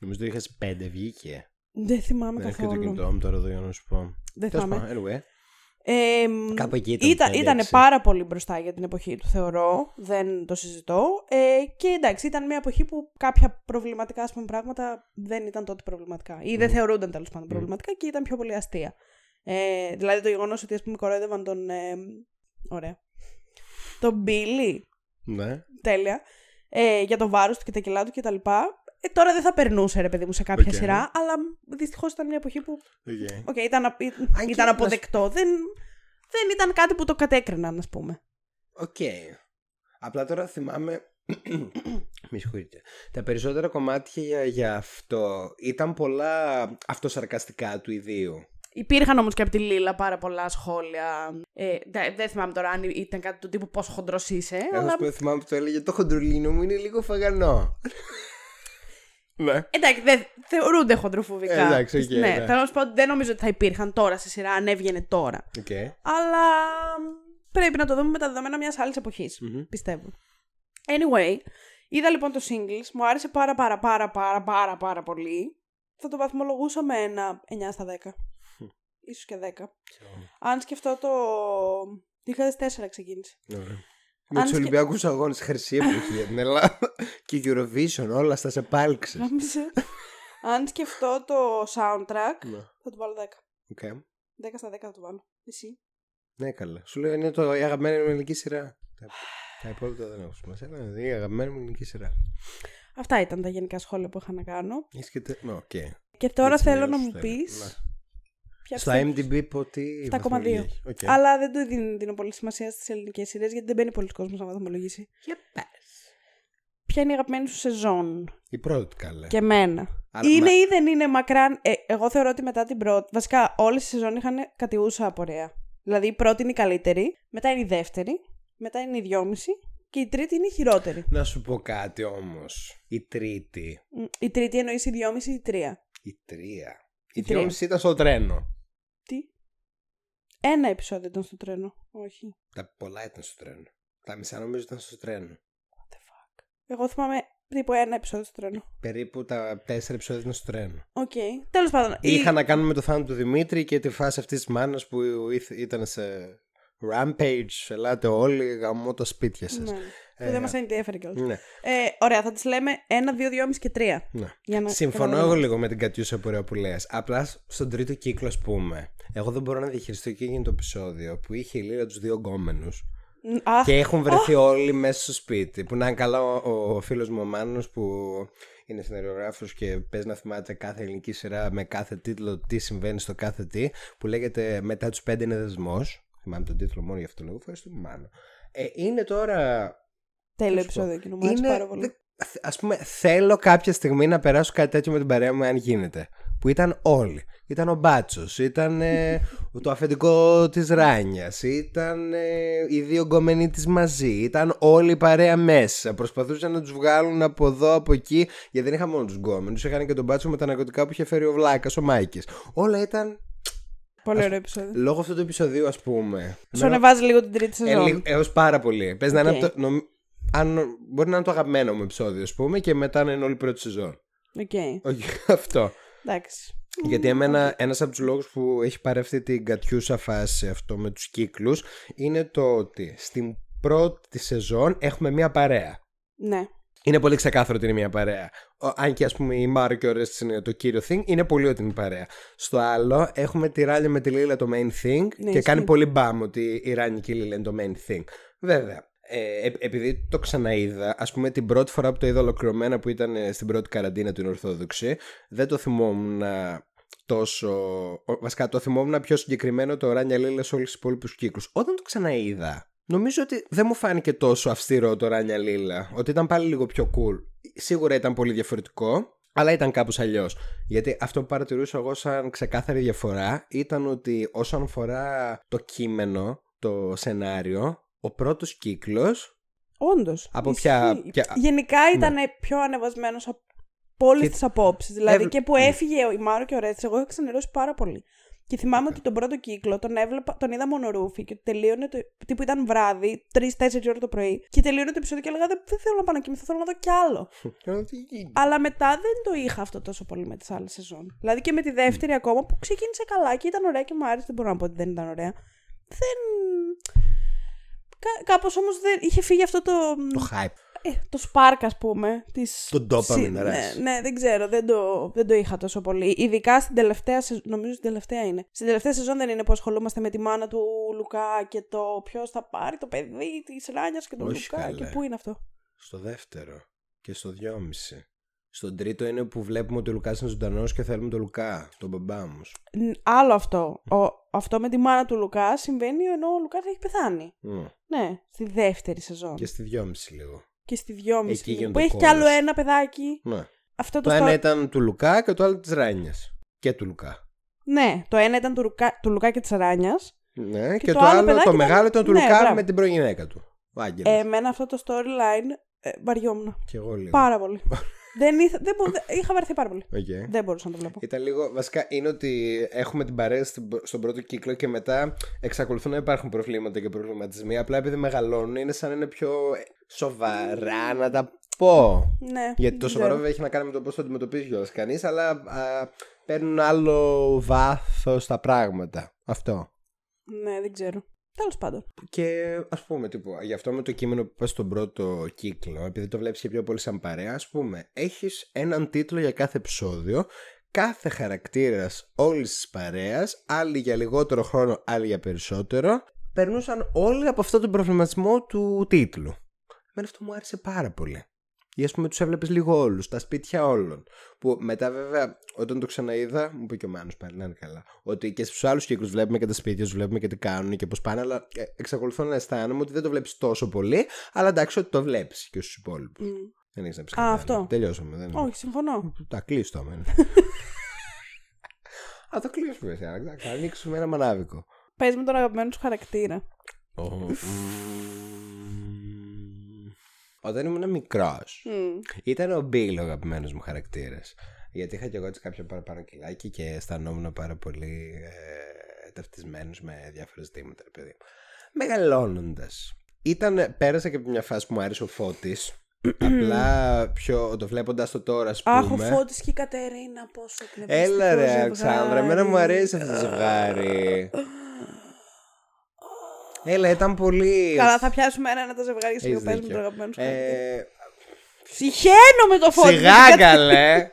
Νομίζω το είχες πέντε βγήκε Δεν θυμάμαι Δεν έχω και το καθόλου. κινητό μου τώρα εδώ για να σου πω Δεν Τέλος θυμάμαι. πάντων, anyway Ε, μ, Κάπου εκεί ήταν. Ήταν, πέντε, ήτανε έξι. πάρα πολύ μπροστά για την εποχή του, θεωρώ. Δεν το συζητώ. Ε, και εντάξει, ήταν μια εποχή που κάποια προβληματικά ας πούμε, πράγματα δεν ήταν τότε προβληματικά. Ή δεν Μμμ. θεωρούνταν τέλος πάντων προβληματικά και ήταν πιο πολύ αστεία. Ε, δηλαδή το γεγονός ότι ας πούμε κορόιδευαν τον. Ε, ωραία. Τον Billy. Ναι. Τέλεια. Ε, για το βάρος του και τα κιλά του κτλ. Ε, τώρα δεν θα περνούσε, ρε παιδί μου, σε κάποια Οκ. σειρά, αλλά δυστυχώς ήταν μια εποχή που Okay. Οκ, ήταν, α- και ήταν να αποδεκτό. Δεν, δεν ήταν κάτι που το κατέκριναν, ας πούμε. Οκ. Απλά τώρα θυμάμαι. (clears throat) Με συγχωρείτε. Τα περισσότερα κομμάτια για, για αυτό ήταν πολλά αυτοσαρκαστικά του ιδίου. Υπήρχαν όμως και από τη Λίλα πάρα πολλά σχόλια. Ε, δε- δεν θυμάμαι τώρα αν ήταν κάτι του τύπου πόσο χοντρός είσαι. Εγώ αλλά... ας πούμε θυμάμαι που το έλεγε το χοντρουλίνο μου είναι λίγο φαγανό. ναι. Εντάξει, δεν θεωρούνται χοντροφοβικά. Ε, εντάξει, οκ, ναι, ναι. θέλω να σου πω ότι δεν νομίζω ότι θα υπήρχαν τώρα σε σειρά αν έβγαινε τώρα. Οκ. Αλλά πρέπει να το δούμε με τα δεδομένα μιας άλλης εποχής. Μμμ. Πιστεύω. Anyway, είδα λοιπόν το singles, μου άρεσε πάρα πάρα πάρα πάρα πάρα πάρα πολύ. Θα το βαθμολογούσα με ένα 9 στα 10. Ίσως και 10. Αν σκεφτώ το 2004 ξεκίνησε. Ωραία. Αν Με τους σκε- Ολυμπιακούς Αγώνες, χρυσή εποχή για την Ελλάδα. (laughs) και Eurovision, όλα στα σε πάλξε. Γάμησε. Αν σκεφτώ το soundtrack, Ναι. θα του βάλω 10. Οκ. 10 στα 10 θα του βάλω. Εσύ; Ναι, καλά. Σου λέω είναι το, η αγαπημένη μου ελληνική σειρά. Τα, τα υπόλοιπα δεν έχουν σημασία. Είναι η αγαπημένη μου ελληνική σειρά. Αυτά ήταν τα γενικά σχόλια που είχα να κάνω. Έχεις και τε... ναι, οκ. Και τώρα Έτσι, θέλω ναι, να μου σωστά είναι. πεις Ναι. ποια Στο πιστεύεις- IMDb πω τι 7,2. βαθμολογία έχει. Οκ. Αλλά δεν το δίνω, δίνω πολύ σημασία στις ελληνικές σειρές γιατί δεν μπαίνει πολύς κόσμος να βαθμολογήσει. Για πες. Ποια είναι η αγαπημένη σου σεζόν; Η πρώτη καλέ. και εμένα. Άρα, είναι μα- ή δεν είναι μακράν. Ε, εγώ θεωρώ ότι μετά την πρώτη. Βασικά, όλες οι σεζόν είχαν κατιούσα πορεία. Δηλαδή, η πρώτη είναι η καλύτερη, μετά είναι η δεύτερη, μετά είναι η δυόμιση και η τρίτη είναι η χειρότερη. Να σου πω κάτι όμως. Η τρίτη. Μ, Η τρίτη εννοείς η δυόμιση ή η τρία; Η τρία. Η Η τρία. δυόμιση ήταν στο τρένο. Τι. Ένα επεισόδιο ήταν στο τρένο. Όχι. Τα πολλά ήταν στο τρένο. Τα μισά νομίζω ήταν στο τρένο. What the fuck. Εγώ θυμάμαι τύπου ένα επεισόδιο στο τρένο. Περίπου τα τέσσερα επεισόδια ήταν στο τρένο. Οκ. Τέλος πάντων. η- Είχα να κάνουμε με το θάνατο του Δημήτρη και τη φάση αυτής της μάνας που ήθε- ήταν σε rampage. Ελάτε όλοι, γαμώ τα σπίτια σας. Ναι. Ε, Που δεν μας ενδιαφέρει κιόλας. ναι, Ε, ωραία, θα τις λέμε ένα, δύο, δυόμιση και τρία. ναι. Για να Συμφωνώ εγώ καταλαβαίνουμε. λίγο με την Κατιούσα πορεία που λες. Απλά στον τρίτο κύκλο, ας πούμε, εγώ δεν μπορώ να διαχειριστώ εκείνο το επεισόδιο που είχε η Λίλα τους δύο γκόμενους Μ, Αχ, και έχουν βρεθεί όλοι μέσα στο σπίτι. Που να είναι καλά ο, ο φίλος μου ο Μάνος που είναι σεναριογράφο και παίζει να θυμάται κάθε ελληνική σειρά με κάθε τίτλο τι συμβαίνει στο κάθε τι. Που λέγεται Μετά τους πέντε είναι δεσμός. Θυμάμαι τον τίτλο μόνο γι' αυτό λόγο. Ευχαριστούμε Μάνο. Ε, είναι τώρα τέλειο πώς σου πω, επεισόδιο εκείνο. Μου άρεσε πάρα πολύ. δε- ας πούμε, θέλω κάποια στιγμή να περάσω κάτι τέτοιο με την παρέα μου, αν γίνεται. Που ήταν όλοι. Ήταν ο Μπάτσος, ήταν ε, το αφεντικό της Ράνιας, ήταν ε, οι δύο γκόμενοι της μαζί, ήταν όλη η παρέα μέσα. Προσπαθούσαν να τους βγάλουν από εδώ, από εκεί, γιατί δεν είχαν μόνο τους γκόμενους, είχαν και τον Μπάτσο με τα ναρκωτικά που είχε φέρει ο Βλάκας, ο Μάικης. Όλα ήταν Πολύ ωραίο επεισόδιο. λόγω αυτού του επεισοδίου, ας πούμε. Σου ανεβάζει λίγο την τρίτη Ε, σεζόν. λίγο- έως πάρα πολύ. Πες να είναι Οκ. από το, νομ- αν, μπορεί να είναι το αγαπημένο μου επεισόδιο, ας πούμε, και μετά να είναι όλη η πρώτη σεζόν. Οκ. Όχι (laughs) αυτό. Εντάξει. Γιατί εμένα ένας από τους λόγους που έχει πάρει αυτή την κατιούσα φάση αυτό με τους κύκλους είναι το ότι στην πρώτη σεζόν έχουμε μία παρέα. Ναι. Είναι πολύ ξεκάθαρο ότι είναι μια παρέα. Ο, αν και ας πούμε η Μάρο και ο Ρέστης είναι το κύριο thing, είναι πολύ ότι είναι η παρέα. Στο άλλο έχουμε τη Ράλια με τη Λίλα το main thing Ναι, και κάνει ισχύει. πολύ μπαμ ότι η Ράνια και η Λίλα είναι το main thing. Βέβαια, ε, ε- επειδή το ξαναείδα, ας πούμε την πρώτη φορά που το είδα ολοκληρωμένα που ήταν ε, στην πρώτη καραντίνα την Ορθόδοξη, δεν το θυμόμουν τόσο. ο- Βασικά το θυμόμουν πιο συγκεκριμένο το Ράνια Λίλας σε όλους τους υπόλοιπους κύκλους. Όταν το ξαναείδα, νομίζω ότι δεν μου φάνηκε τόσο αυστηρό το Ράνια Λίλα. Ότι ήταν πάλι λίγο πιο cool. Σίγουρα ήταν πολύ διαφορετικό, αλλά ήταν κάπως αλλιώς. Γιατί αυτό που παρατηρούσα εγώ σαν ξεκάθαρη διαφορά ήταν ότι όσον αφορά το κείμενο, το σενάριο, ο πρώτος κύκλος Όντως. Από ποια- ποια- Γενικά ήταν πιο ανεβασμένος από όλες Και- τις απόψεις. Δηλαδή Έβλε- και που έφυγε ο- η Μάρο και ο Ρέτσι, εγώ είχα ξενερώσει πάρα πολύ. Και θυμάμαι ότι τον πρώτο κύκλο τον έβλεπα, τον είδα μονορούφι και τελείωνε το. τύπου ήταν βράδυ, 3-4 ώρα το πρωί. Και τελείωνε το επεισόδιο και έλεγα Δεν, δεν θέλω να πάω να κοιμηθώ, (laughs) θέλω να δω κι άλλο. Αλλά μετά δεν το είχα αυτό τόσο πολύ με τις άλλες σεζόν. Δηλαδή και με τη δεύτερη ακόμα που ξεκίνησε καλά και ήταν ωραία και μου άρεσε. Δεν μπορώ να πω ότι δεν ήταν ωραία. Δεν. Κα, Κάπως όμως δεν. είχε φύγει αυτό το. Το hype. Ε, το spark, ας πούμε. Της... Το dopamine Συ- rush. ναι, ναι, δεν ξέρω. Δεν το, δεν το είχα τόσο πολύ. Ειδικά στην τελευταία σεζόν. Νομίζω στην τελευταία είναι. Στην τελευταία σεζόν δεν είναι που ασχολούμαστε με τη μάνα του Λουκά και το ποιος θα πάρει το παιδί της Ράνιας και του Όχι Λουκά. καλέ. Και πού είναι αυτό; Στο δεύτερο και στο δυόμιση. Στον τρίτο είναι που βλέπουμε ότι ο Λουκάς είναι ζωντανός και θέλουμε τον Λουκά, τον μπαμπά μου. Ν- Άλλο αυτό. Ο, αυτό με τη μάνα του Λουκά συμβαίνει ενώ ο Λουκάς θα έχει πεθάνει. Μμ. Ναι, στη δεύτερη σεζόν. Και στη δυόμιση λίγο. Και στη δυόμιση. Εκεί λίγο. γίνεται Που ο έχει κι κόλλος. άλλο ένα παιδάκι. Ναι. Αυτό το, Το στο- ένα ήταν του Λουκά και το άλλο της Ράνιας. Και του Λουκά. Ναι, το ένα ήταν του, Λουκά, του Λουκά και της Ράνιας. Ναι, και, το το, άλλο άλλο, παιδάκι το ήταν- μεγάλο ήταν του Ναι, Λουκά μπράβο. με την προγυναίκα του. Ο Άγγελος. Ε, εμένα αυτό το storyline ε, βαριόμουν. και εγώ λίγο. Πάρα πολύ. Δεν, ήθα, δεν, μπο- δεν- είχα βαρεθεί πάρα πολύ. Οκ. Δεν μπορούσα να το βλέπω. Ήταν λίγο. Βασικά είναι ότι έχουμε την παρέα στην- στον πρώτο κύκλο και μετά εξακολουθούν να υπάρχουν προβλήματα και προβληματισμοί. Απλά επειδή μεγαλώνουν είναι σαν να είναι πιο ε, σοβαρά να τα πω. Ναι, Γιατί το δεν σοβαρό ξέρω. βέβαια έχει να κάνει με το πώς το αντιμετωπίζει κιόλας κανείς, αλλά α, παίρνουν άλλο βάθος τα πράγματα. Αυτό. Ναι, δεν ξέρω. Τέλος πάντων. Και ας πούμε, τύπου, γι' αυτό με το κείμενο που πας στον πρώτο κύκλο, επειδή το βλέπεις και πιο πολύ σαν παρέα, ας πούμε, έχεις έναν τίτλο για κάθε επεισόδιο. Κάθε χαρακτήρας όλης της παρέας, άλλοι για λιγότερο χρόνο, άλλοι για περισσότερο, περνούσαν όλοι από αυτόν τον προβληματισμό του τίτλου. Εμένα αυτό μου άρεσε πάρα πολύ. Ή ας πούμε τους έβλεπες λίγο όλους, τα σπίτια όλων. Που μετά βέβαια, όταν το ξαναείδα, μου είπε και ο Μάνος πάλι, να είναι καλά. Ότι και στους άλλους κύκλους βλέπουμε και τα σπίτια τους, βλέπουμε και τι κάνουν και πώς πάνε, αλλά ε, εξακολουθώ να αισθάνομαι ότι δεν το βλέπεις τόσο πολύ. Αλλά εντάξει, ότι το βλέπεις και στους υπόλοιπους. Μμ. Δεν έχεις να πει Α, αυτό. Τελειώσαμε. Δεν... Όχι, συμφωνώ. Τα κλείσει το αμένα. Α, το κλείσουμε. εσύ, εντάξει, Θα ανοίξουμε ένα μανάβικο. Πες με τον αγαπημένο σου χαρακτήρα. Μμμ. Όταν ήμουν μικρός, Μμ. ήταν ο Μπίλ ο αγαπημένος μου χαρακτήρας. Γιατί είχα και εγώ έτσι κάποια παραπάνω κιλάκι και αισθανόμουν πάρα πολύ ε, ταυτισμένος με διάφορα ζητήματα, ρε παιδί μου. Μεγαλώνοντας. Ήταν, πέρασα και από μια φάση που μου άρεσε ο Φώτης Απλά πιο το βλέποντας το τώρα, ας πούμε. Αχ, ο Φώτης και η Κατερίνα, πόσο εκνευριστικός Έλα ρε, ζευγάρι. Αλεξάνδρα, εμένα μου αρέσει αυτό το ζευγάρι. Έλα, ήταν πολύ. Καλά, θα πιάσουμε ένα-ένα τα ζευγάρια και Έχεις λίγο παίζουμε δίκιο. τον αγαπημένος σου χαρακτήρα. Ε, Συχαίνω με το Φώτη. Σιγά καλέ.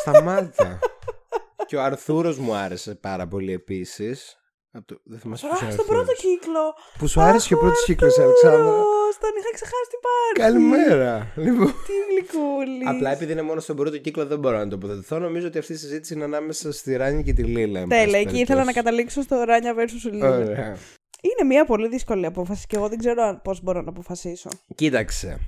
Σταμάτα. (laughs) Και ο Αρθούρος μου άρεσε πάρα πολύ επίσης. Από το... Δεν θυμάσαι ποιος είναι Αχ, ο στον πρώτο Αρθούρος. κύκλο. Που σου άρεσε και ο πρώτος κύκλος, Αρθούρος, Αλεξάνδρα. Τον είχα ξεχάσει τι πάρει. Καλημέρα. Λοιπόν. Τι γλυκούλης. Απλά επειδή είναι μόνο στον πρώτο κύκλο δεν μπορώ να τοποθετηθώ. Νομίζω ότι αυτή η συζήτηση είναι ανάμεσα στη Ράνια και τη Λίλα. εν πάση Τέλεια, εκεί ήθελα να περιπτώσει. καταλήξω στο Ράνια versus Λίλα. Ωραία. Είναι μια πολύ δύσκολη απόφαση και εγώ δεν ξέρω πώς μπορώ να αποφασίσω. Κοίταξε.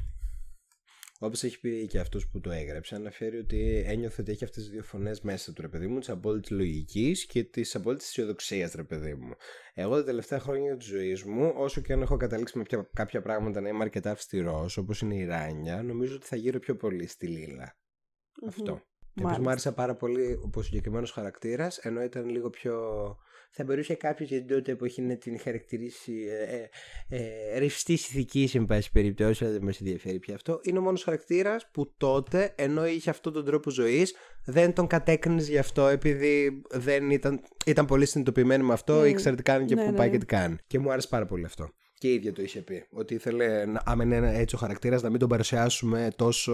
Όπως έχει πει και αυτός που το έγραψε, αναφέρει ότι ένιωθε ότι έχει αυτές τις δύο φωνές μέσα του ρε παιδί μου, της απόλυτης λογικής και της απόλυτης αισιοδοξίας, ρε παιδί μου. Εγώ τα τελευταία χρόνια της ζωής μου, όσο και αν έχω καταλήξει με πια- κάποια πράγματα να είμαι αρκετά αυστηρός, όπως είναι η Ράνια, νομίζω ότι θα γύρω πιο πολύ στη Λίλα. Αυτό. Επίσης Μάλιστα. μου άρεσε πάρα πολύ ο συγκεκριμένος χαρακτήρας, ενώ ήταν λίγο πιο. Θα μπορούσε κάποιος για την τότε εποχή να την χαρακτηρίσει ε, ε, ε, ρευστής ηθικής, εν πάση περιπτώσει, αλλά δεν μας ενδιαφέρει πια αυτό. Είναι ο μόνος χαρακτήρας που τότε, ενώ είχε αυτόν τον τρόπο ζωής, δεν τον κατέκρινες γι' αυτό, επειδή δεν ήταν, ήταν πολύ συνειδητοποιημένη με αυτό, Μμ. ήξερε τι κάνει και Ναι, πού ναι, πάει ναι. και τι κάνει. Και μου άρεσε πάρα πολύ αυτό. Και η ίδια το είχε πει. Ότι ήθελε, να- άμα είναι ένα έτσι ο χαρακτήρας, να μην τον παρουσιάσουμε τόσο,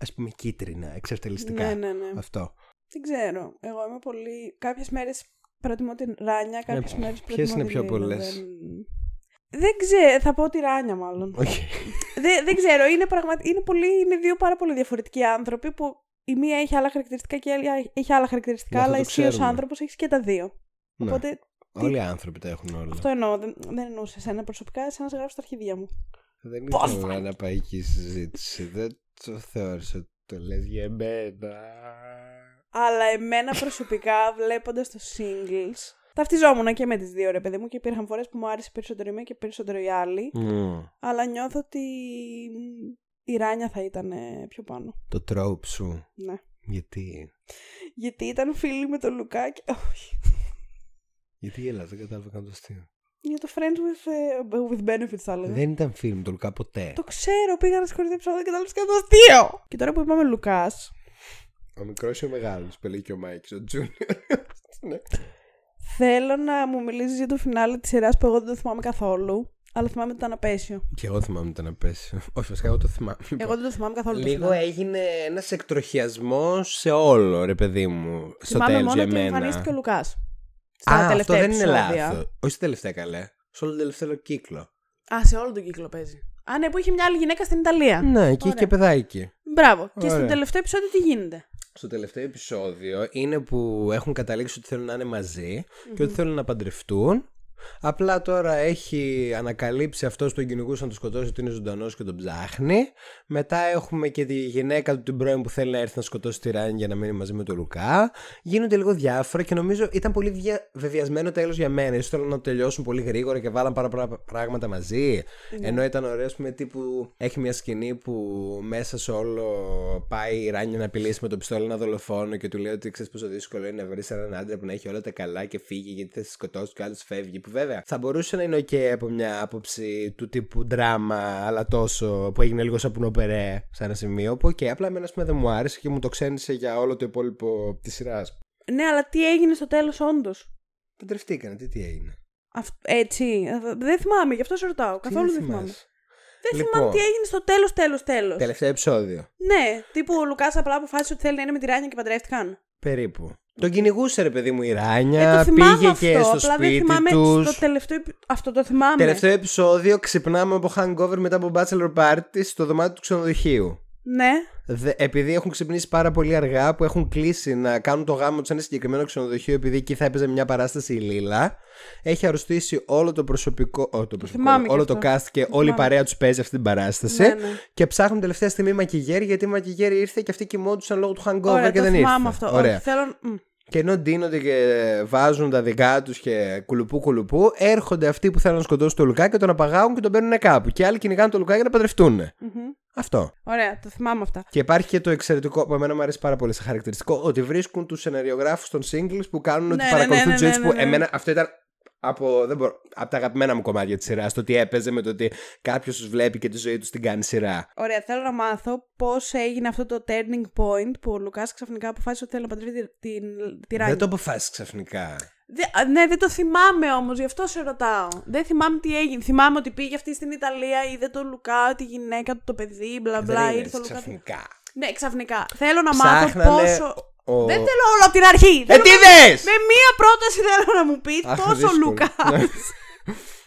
ας πούμε, κίτρινα, εξευτελιστικά. Ναι, ναι, ναι. Αυτό. Δεν ξέρω. Εγώ είμαι πολύ. Κάποιες μέρες προτιμώ την Ράνια, κάποιες Ε, μέρες ποιες προτιμώ είναι την πιο Λίλα. πολλές; Δεν... δεν ξέρω. Θα πω τη Ράνια, μάλλον. Οκ. δεν, δεν ξέρω. Είναι, πραγμα... είναι, πολύ... είναι δύο πάρα πολύ διαφορετικοί άνθρωποι που η μία έχει άλλα χαρακτηριστικά και η άλλη έχει άλλα χαρακτηριστικά, Ναι, αυτό αλλά το εσύ ως ξέρουμε. άνθρωπος έχεις και τα δύο. Ναι. Οπότε Όλοι οι άνθρωποι τα έχουν όλα. αυτό εννοώ. Δεν, δεν εννοούσα εσένα προσωπικά, εσένα σε γράφω στα αρχίδια μου. Δεν Πώς ήθελα να πάει εκεί η συζήτηση. Δεν το θεώρησα ότι το λες για εμένα. Αλλά εμένα προσωπικά, βλέποντας το singles, ταυτιζόμουν και με τις δύο ρε παιδί μου και υπήρχαν φορές που μου άρεσε περισσότερο η μία και περισσότερο η άλλη. Μμ. Αλλά νιώθω ότι μ, η Ράνια θα ήταν ε, πιο πάνω. Το τρόπ σου. Ναι. Γιατί; Γιατί ήταν φίλοι με τον Λουκά και... (laughs) Όχι. Γιατί γελάς, δεν κατάλαβα καν το αστείο. Για το Friends with, ε, with Benefits θα έλεγα. Δεν ήταν φίλο με τον Λουκά ποτέ. Το ξέρω, πήγα να σχολείο επεισόδιο και κατάλαβα και το αστείο. Και τώρα που είπαμε Λουκάς, Ο μικρός ή ο μεγάλος, που λέει και ο Μάικ, ο Τζούνιορ. (laughs) ναι. θέλω να μου μιλήσεις για το φινάλε της σειράς που εγώ δεν το θυμάμαι καθόλου. Αλλά θυμάμαι ότι ήταν απαίσιο. Και εγώ θυμάμαι το να πέσει. Όχι, βασικά εγώ το θυμάμαι. Εγώ δεν το θυμάμαι καθόλου. το Λίγο φινάλε. έγινε ένας εκτροχιασμός σε όλο, ρε παιδί μου. Στο Θυμάμαι τέλος μόνο για ότι μένα. εμφανίστηκε ο Λουκάς. Α, Στα αυτό τελευταία δεν είναι επεισόδια. λάθος. Όχι στα τελευταία καλέ. Σε όλο τον τελευταίο κύκλο. Α, σε όλο τον κύκλο παίζει. Α, ναι, που είχε μια άλλη γυναίκα στην Ιταλία. Ναι, και έχει Ωραία. και παιδάκι. Μπράβο. Και στο Ωραία. τελευταίο επεισόδιο τι γίνεται; Στο τελευταίο επεισόδιο είναι που έχουν καταλήξει ότι θέλουν να είναι μαζί και ότι θέλουν να παντρευτούν. Απλά τώρα έχει ανακαλύψει αυτό τον κυνηγούσε να τον σκοτώσει ότι είναι ζωντανός και τον ψάχνει. Μετά έχουμε και τη γυναίκα του την πρώην που θέλει να έρθει να σκοτώσει τη Ράνη για να μείνει μαζί με τον Λουκά. Γίνονται λίγο διάφορα και νομίζω ήταν πολύ βια... βεβαιασμένο τέλος για μένα. σω θέλουν να το τελειώσουν πολύ γρήγορα και βάλαν πάρα πολλά πράγματα μαζί. Ενώ ήταν ωραίο, με τύπου έχει μια σκηνή που μέσα σε όλο πάει η Ράνια να απειλήσει με το πιστόλι ένα δολοφόνο και του λέει ότι ξέρεις πόσο δύσκολο είναι να βρεις έναν άντρα που να έχει όλα τα καλά και φύγει γιατί θα σε σκοτώσει και ο άλλος φεύγει. Που βέβαια θα μπορούσε να είναι ok από μια άποψη του τύπου δράμα, αλλά τόσο που έγινε λίγο σαπουνοπερέ σε ένα σημείο. Που ok, απλά εμένα ας πούμε, δεν μου άρεσε και μου το ξένησε για όλο το υπόλοιπο της σειράς. Ναι, αλλά τι έγινε στο τέλος, όντως; Παντρευτήκανε, τι, τι έγινε; Έτσι. ε, Δεν θυμάμαι, γι' αυτό σε ρωτάω. Καθόλου Τι δεν θυμάμαι. θυμάσαι; Δεν Λοιπόν. θυμάμαι τι έγινε στο τέλος, τέλος, τέλος. Τελευταίο επεισόδιο. Ναι, τύπου ο Λουκάς απλά αποφάσισε ότι θέλει να είναι με τη Ράνια και παντρεύτηκαν. Περίπου. Τον κυνηγούσε ρε παιδί μου η Ε, Ράνια, το θυμάμαι πήγε αυτό, και στο απλά δεν σπίτι θυμάμαι τους. στο τελευταίο. επει- Αυτό το θυμάμαι. Τελευταίο επεισόδιο ξυπνάμε από hangover μετά από bachelor party στο δωμάτιο του ξενοδοχείου. Ναι. Δε, επειδή έχουν ξυπνήσει πάρα πολύ αργά που έχουν κλείσει να κάνουν το γάμο τους σε ένα συγκεκριμένο ξενοδοχείο επειδή εκεί θα έπαιζε μια παράσταση η Λίλα έχει αρρωστήσει όλο το προσωπικό, ό, το προσωπικό θυμάμαι και όλο το αυτό. cast και Το όλη η θυμάμαι. παρέα τους παίζει αυτή την παράσταση Ναι, ναι. και ψάχνουν τελευταία στιγμή μακιγέρι γιατί η μακιγέρι ήρθε και αυτοί κοιμόντουσαν λόγω του hangover Ωραία, και το δεν θυμάμαι ήρθε. αυτό. Ωραία. Όχι, θέλω... μ. Και ενώ ντύνονται και βάζουν τα δικά τους και κουλουπού κουλουπού, έρχονται αυτοί που θέλουν να σκοτώσουν τον Λουκά και τον απαγάγουν και τον παίρνουν κάπου. Και άλλοι κυνηγάνε τον Λουκά για να παντρευτούν. Αυτό. Ωραία, το θυμάμαι αυτά. Και υπάρχει και το εξαιρετικό που εμένα μου αρέσει πάρα πολύ σε χαρακτηριστικό ότι βρίσκουν τους σεναριογράφου των singles που κάνουν ότι ναι, παρακολουθούν ναι, τη ζωή ναι, τους. ναι, Που ναι. εμένα αυτό ήταν από, δεν μπορώ, από τα αγαπημένα μου κομμάτια της σειράς. Το ότι έπαιζε με το ότι κάποιος τους βλέπει και τη ζωή τους την κάνει σειρά. Ωραία, θέλω να μάθω πώς έγινε αυτό το turning point που ο Λουκάς ξαφνικά αποφάσισε ότι θέλει να παντρευτεί την, τη Ράνια. Δεν το αποφάσισε ξαφνικά. Δε- α, ναι, δεν το θυμάμαι όμως, γι' αυτό σε ρωτάω. Δεν θυμάμαι τι έγινε. Θυμάμαι ότι πήγε αυτή στην Ιταλία, είδε τον Λουκά, τη γυναίκα του, το παιδί, μπλα μπλα. Δεν είναι Ήρθε ο έτσι Λουκά. ξαφνικά. Ναι, ξαφνικά. Θέλω να μάθω Ψάχνανε πόσο. ο- Δεν θέλω όλο από την αρχή. Ε, Θέλω τι να- δες! Με μία πρόταση θέλω να μου πεις Αχ, πόσο ο δύσκολο. Λουκάς. Ναι.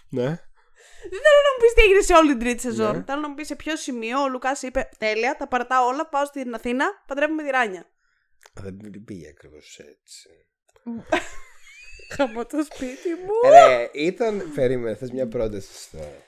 Ναι. Δεν θέλω να μου πεις τι έγινε σε όλη την τρίτη σεζόν. Ναι. Θέλω να μου πεις σε ποιο σημείο ο Λουκάς είπε: Τέλεια, τα παρατάω όλα, πάω στην Αθήνα, παντρεύομαι τη Ράνια. Δεν πήγε ακριβώς έτσι. (laughs) Χαμώ το σπίτι μου. Ρε, ήταν. Περίμενε, θες μια πρόταση τώρα.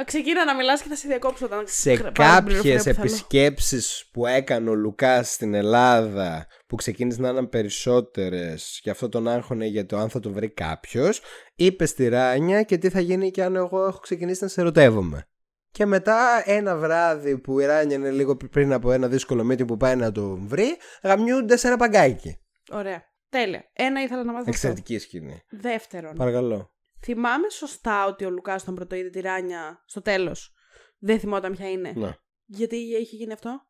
Α, ξεκίνα να μιλάς και θα σε διακόψω όταν σε χρ- πάρω την πληροφορία κάποιες που θέλω. επισκέψεις που έκανε ο Λουκάς στην Ελλάδα που ξεκίνησε να είναι περισσότερες και αυτό τον άγχωνε για το αν θα τον βρει κάποιος είπε στη Ράνια και τι θα γίνει και αν εγώ έχω ξεκινήσει να σε ερωτεύομαι και μετά ένα βράδυ που η Ράνια είναι λίγο πριν από ένα δύσκολο meeting που πάει να τον βρει γαμιούνται σε ένα παγκάκι Ωραία. Τέλεια. Ένα ήθελα να μάθω. αυτό. εξαιρετική σκηνή Δεύτερον, παρακαλώ θυμάμαι σωστά ότι ο Λουκάς τον πρωτοείδε τη Ράνια στο τέλος. Δεν θυμόταν ποια είναι; ναι. Γιατί έχει γίνει αυτό;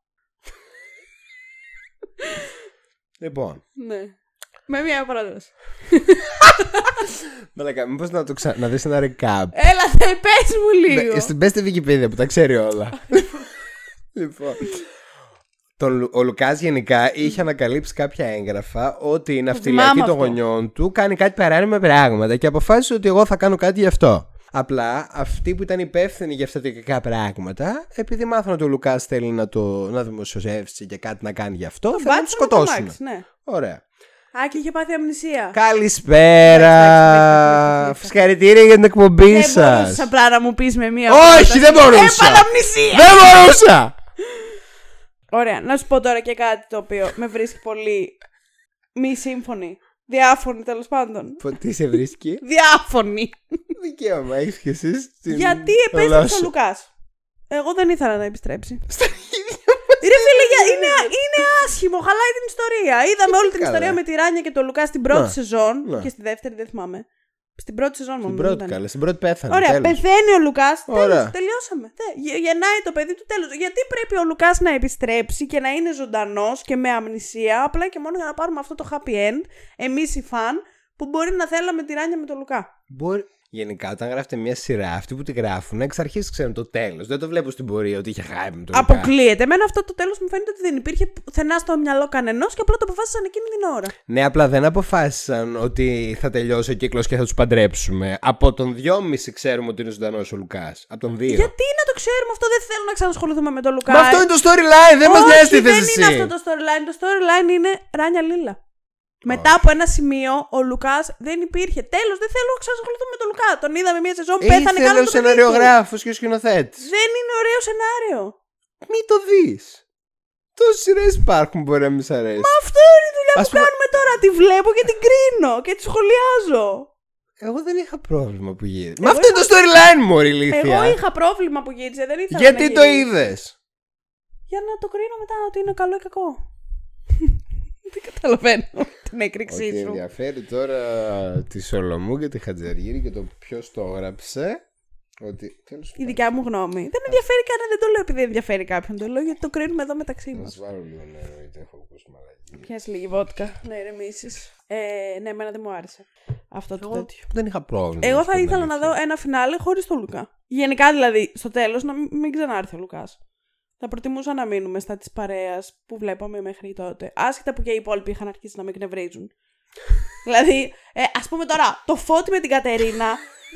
λοιπόν Ναι. Με μία πρόταση. Μαλάκα, μήπως να, το ξα... να δεις ένα recap Έλα, θε, πες μου λίγο. Μπε- Στην μπες στη Wikipedia που τα ξέρει όλα. λοιπόν. Τον, Λου- ο Λουκάς γενικά είχε ανακαλύψει κάποια έγγραφα ότι η ναυτιλιακή θυμάμαι των αυτό. γονιών του κάνει κάτι παράνομα πράγματα και αποφάσισε ότι εγώ θα κάνω κάτι γι' αυτό. Απλά αυτοί που ήταν υπεύθυνοι για αυτά τα κακά πράγματα, επειδή μάθανε ότι ο Λουκάς θέλει να το να δημοσιεύσει και κάτι να κάνει γι' αυτό, θέλουν να τον Μπάτσο να το σκοτώσουν. αλλάξει, Ναι. Ωραία. Α, και είχε πάθει αμνησία. Καλησπέρα! Εντάξει, εντάξει, Συγχαρητήρια για την εκπομπή Δεν σας. μπορούσες απλά να μου πεις με μία Όχι, πρόταση. δεν μπορούσα. Έπαθα αμνησία. Δεν μπορούσα! Ωραία, να σου πω τώρα και κάτι το οποίο με βρίσκει πολύ μη σύμφωνη. Διάφωνη τέλος πάντων. Πο- Τι σε βρίσκει; (laughs) Διάφωνη. Δικαίωμα, έχεις και εσύ. στην Γιατί επέστρεψε γλώσσα. ο Λουκάς; Εγώ δεν ήθελα να επιστρέψει. Στα ίδια Ρε φίλε, για- είναι, είναι άσχημο, χαλάει την ιστορία. Είδαμε όλη την Καλά. ιστορία με τη Ράνια και τον Λουκά στην πρώτη Ναι, σεζόν. ναι. Και στη δεύτερη δεν θυμάμαι. Στην πρώτη σεζόν Στην μόνο. πρώτη ήταν. καλά, στην πρώτη πέθανε. Ωραία, τέλος. πεθαίνει ο Λουκάς. Ωραία. Τελειώσαμε. Τε- γε- γεννάει το παιδί του τέλος. Γιατί πρέπει ο Λουκάς να επιστρέψει και να είναι ζωντανός και με αμνησία, απλά και μόνο για να πάρουμε αυτό το happy end, εμείς οι φαν, που μπορεί να θέλαμε τη Ράνια με τον Λουκά. Μπορεί... Γενικά, όταν γράφετε μια σειρά, αυτοί που τη γράφουν εξ αρχής ξέρουν το τέλος. Δεν το βλέπω στην πορεία ότι είχε χάιπ με τον Λουκά. Αποκλείεται. Εμένα αυτό το τέλος μου φαίνεται ότι δεν υπήρχε πουθενά στο μυαλό κανενός και απλά το αποφάσισαν εκείνη την ώρα. Ναι, απλά δεν αποφάσισαν ότι θα τελειώσει ο κύκλος και θα τους παντρέψουμε. Από τον 2,5 ξέρουμε ότι είναι ζωντανός ο Λουκάς. Από τον 2. Γιατί να το ξέρουμε αυτό, δεν θέλω να ξανασχοληθούμε με τον Λουκά. Μα αυτό είναι το storyline, δεν μας Όχι, νοιάζει τι θες δεν εσύ. είναι αυτό το storyline. Το storyline είναι Ράνια Λίλα. Μετά από ένα σημείο, ο Λουκάς δεν υπήρχε. Τέλος, δεν θέλω να ξανασχοληθούμε με τον Λουκά. Τον είδαμε μια σεζόν, πέθανε Ήθελε κάτω ο το παιδί του. σεναριογράφο και ο σκηνοθέτης. Δεν είναι ωραίο σενάριο. Μη το δεις. Τόσες σειρές υπάρχουν που μπορεί να μην σ' αρέσει. Αυτό είναι η δουλειά Ας που πούμε- κάνουμε τώρα. Τη βλέπω και την κρίνω και τη σχολιάζω. Εγώ δεν είχα πρόβλημα που γύρισε. Μα αυτό είναι το storyline μου, ρε ηλίθεια. Εγώ είχα πρόβλημα που γύρισε, δεν ήθελα Γιατί να το γυρίσει. είδες; Για να το κρίνω μετά ότι είναι καλό ή κακό. Δεν καταλαβαίνω την έκρηξή Ότι σου. ενδιαφέρει τώρα τη Σολομού και τη Χατζαργύρη και το ποιος το έγραψε. Ότι. Τέλος Η δικιά μου γνώμη. Δεν ενδιαφέρει κανένα, δεν το λέω επειδή ενδιαφέρει κάποιον. Το λέω γιατί το κρίνουμε εδώ μεταξύ Να μας. σου βάλω λίγο νερό, γιατί έχω ακούσει μαλακή. Πιάσει λίγη βότκα να ηρεμήσεις. Ε, ναι, εμένα δεν μου άρεσε αυτό το τέτοιο. Δεν είχα πρόβλημα. Εγώ να θα σου πω την ήθελα να αλήθεια. δω ένα φινάλε χωρίς τον Λουκά. Γενικά δηλαδή, στο τέλος να μην, μην ξανάρθει ο Λουκάς. Θα προτιμούσα να μείνουμε στα της παρέας που βλέπαμε μέχρι τότε. Άσχετα που και οι υπόλοιποι είχαν αρχίσει να με εκνευρίζουν. (laughs) δηλαδή, ε, ας πούμε τώρα, το φώτι με την Κατερίνα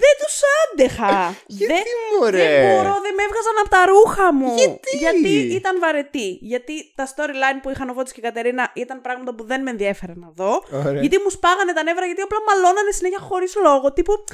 δεν τους άντεχα. (laughs) Γιατί δεν, μωρέ; δεν μπορώ, δεν με έβγαζαν από τα ρούχα μου. Γιατί; ήταν βαρετή. Γιατί τα storyline που είχαν ο Φώτης και η Κατερίνα ήταν πράγματα που δεν με ενδιέφερε να δω. Ωραία. Γιατί μου σπάγανε τα νεύρα, γιατί απλά μαλώνανε συνέχεια χωρίς λόγο. Τύπου,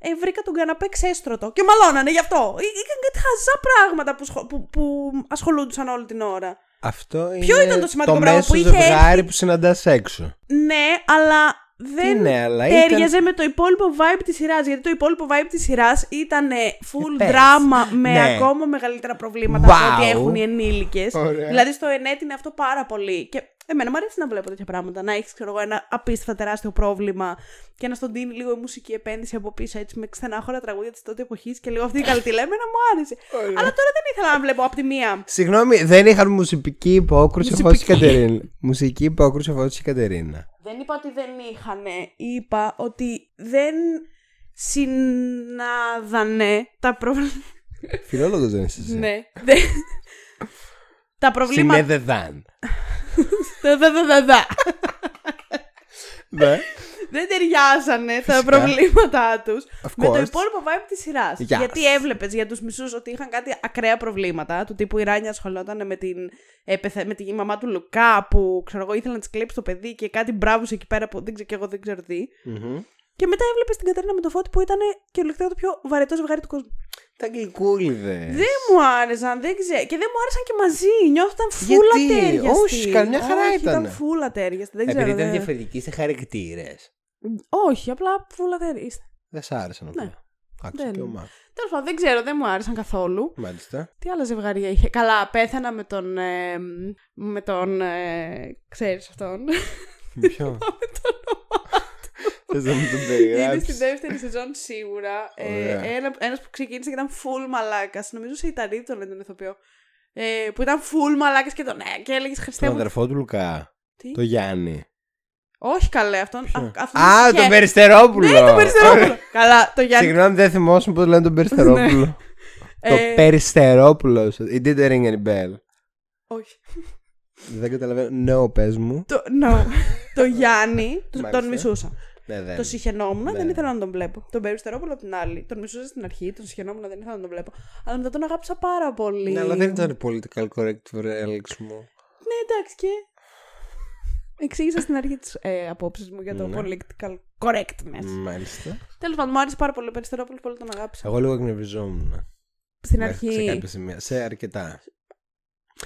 ε, βρήκα τον καναπέ ξέστρωτο. Και μαλώνανε γι' αυτό. Ή- Είχαν κάτι χαζά πράγματα που, σχο- που, που ασχολούνταν όλη την ώρα. Αυτό είναι Ποιο ήταν το σημαντικό το πράγμα μέσο που είχε ζευγάρι έρθει- που συναντάς έξω. Ναι, αλλά δεν ναι, αλλά ήταν- τέριαζε με το υπόλοιπο vibe της σειράς Γιατί το υπόλοιπο vibe της σειράς ήταν full πες. δράμα με Ναι. ακόμα μεγαλύτερα προβλήματα από ό,τι Wow. έχουν οι ενήλικες Ωραία. Δηλαδή στο ΕΝΕΤ είναι αυτό πάρα πολύ. Και εμένα μου αρέσει να βλέπω τέτοια πράγματα. Να έχεις, ξέρω εγώ, ένα απίστευτα τεράστιο πρόβλημα και να στον δίνει λίγο η μουσική επένδυση από πίσω έτσι με ξενάχωρα τραγούδια της τότε εποχής και λίγο αυτή η καλή Εμένα μου άρεσε. Αλλά τώρα δεν ήθελα να βλέπω από τη μία. Συγγνώμη, δεν είχαν μουσική υπόκρουση Μουσική. αφού η Κατερίνα. Μουσική υπόκρουση αφού η Κατερίνα. Δεν είπα ότι δεν είχαν. Είπα ότι δεν συνάδανε τα προβλήματα. Φιλόλογος δεν είσαι. εσύ. ναι. Δεν- τα προβλήματα. Συνέδεδαν. Δε- δε- δε- δε- δε. Ναι. δεν ταιριάζανε τα Φυσικά. προβλήματά τους Of με το course. υπόλοιπο vibe της σειράς. Yes. Γιατί έβλεπες για τους μισούς ότι είχαν κάτι ακραία προβλήματα. Του τύπου η Ράνια ασχολόταν με την, έπεθε, με τη μαμά του Λουκά που ξέρω εγώ ήθελε να της κλέψει το παιδί και κάτι μπράβους εκεί πέρα που δεν ξέρω και εγώ δεν ξέρω τι. Μμμ. Και μετά έβλεπες την Κατερίνα με το φώτι που ήταν κυριολεκτικά το πιο βαρετό ζευγάρι του κόσμου. Τα γλυκούλιδες. Δεν μου άρεσαν, δεν ξέρω. Και δεν μου άρεσαν και μαζί. Νιώθαν φούλα Γιατί; τέριαστοι. Όχι, καμιά χαρά Όχι, ήταν. Ήταν φούλα τέριαστοι. Δεν ξέρω. Επειδή ήταν δεν- διαφορετικοί σε χαρακτήρες. Όχι, απλά φούλα τέριαστοι. Δεν σ' άρεσαν αυτά. Ναι. Άκουσα Δεν- και ο Μάρκ. Τέλος πάντων, δεν ξέρω, δεν μου άρεσαν καθόλου. Μάλιστα. Τι άλλα ζευγάρια είχε; Καλά, πέθανα με τον. Ε, με τον. Ε, ξέρεις αυτόν. Ποιο. (laughs) Θες να μου τον Είναι περιγράψεις; στη δεύτερη σεζόν σίγουρα. Ε, Ωραία. ένα, ένας που ξεκίνησε και ήταν full μαλάκας. Νομίζω σε Ιταλή τον λένε τον ηθοποιό. Ε, που ήταν full μαλάκας και τον. Ε, και έλεγες Χριστέ Τον μου. αδερφό του Λουκά. Τι; Το Γιάννη. Όχι καλέ, αυτόν. Ποιο; α- αυτόν Α, είχε- τον Περιστερόπουλο. Ναι, τον Περιστερόπουλο. (laughs) Καλά, το Γιάννη. Συγγνώμη, δεν θυμόσουν πώ λένε τον Περιστερόπουλο. Το Ε, Περιστερόπουλο. It didn't ring any bell. Όχι. Δεν καταλαβαίνω. No, πες μου. Το, no. (laughs) το Γιάννη τον- Μάλιστα. τον μισούσα. Ναι, δεν. Το συχαινόμουν, Ναι. δεν ήθελα να τον βλέπω. Τον Περιστερόπουλο απ' την άλλη. Τον μισούσα στην αρχή, τον συχαινόμουν, δεν ήθελα να τον βλέπω. Αλλά μετά τον αγάπησα πάρα πολύ. Ναι, αλλά δεν ήταν political correct for Alex μου. Ναι, εντάξει και. Εξήγησα στην αρχή τις ε, απόψεις μου για το Ναι. political correctness. Μάλιστα. Τέλος πάντων, μου άρεσε πάρα πολύ ο Περιστερόπουλο, πολύ τον αγάπησα. Εγώ λίγο εκνευριζόμουν. Στην Μέχρι Σε αρχή. κάποια σημεία. Σε αρκετά.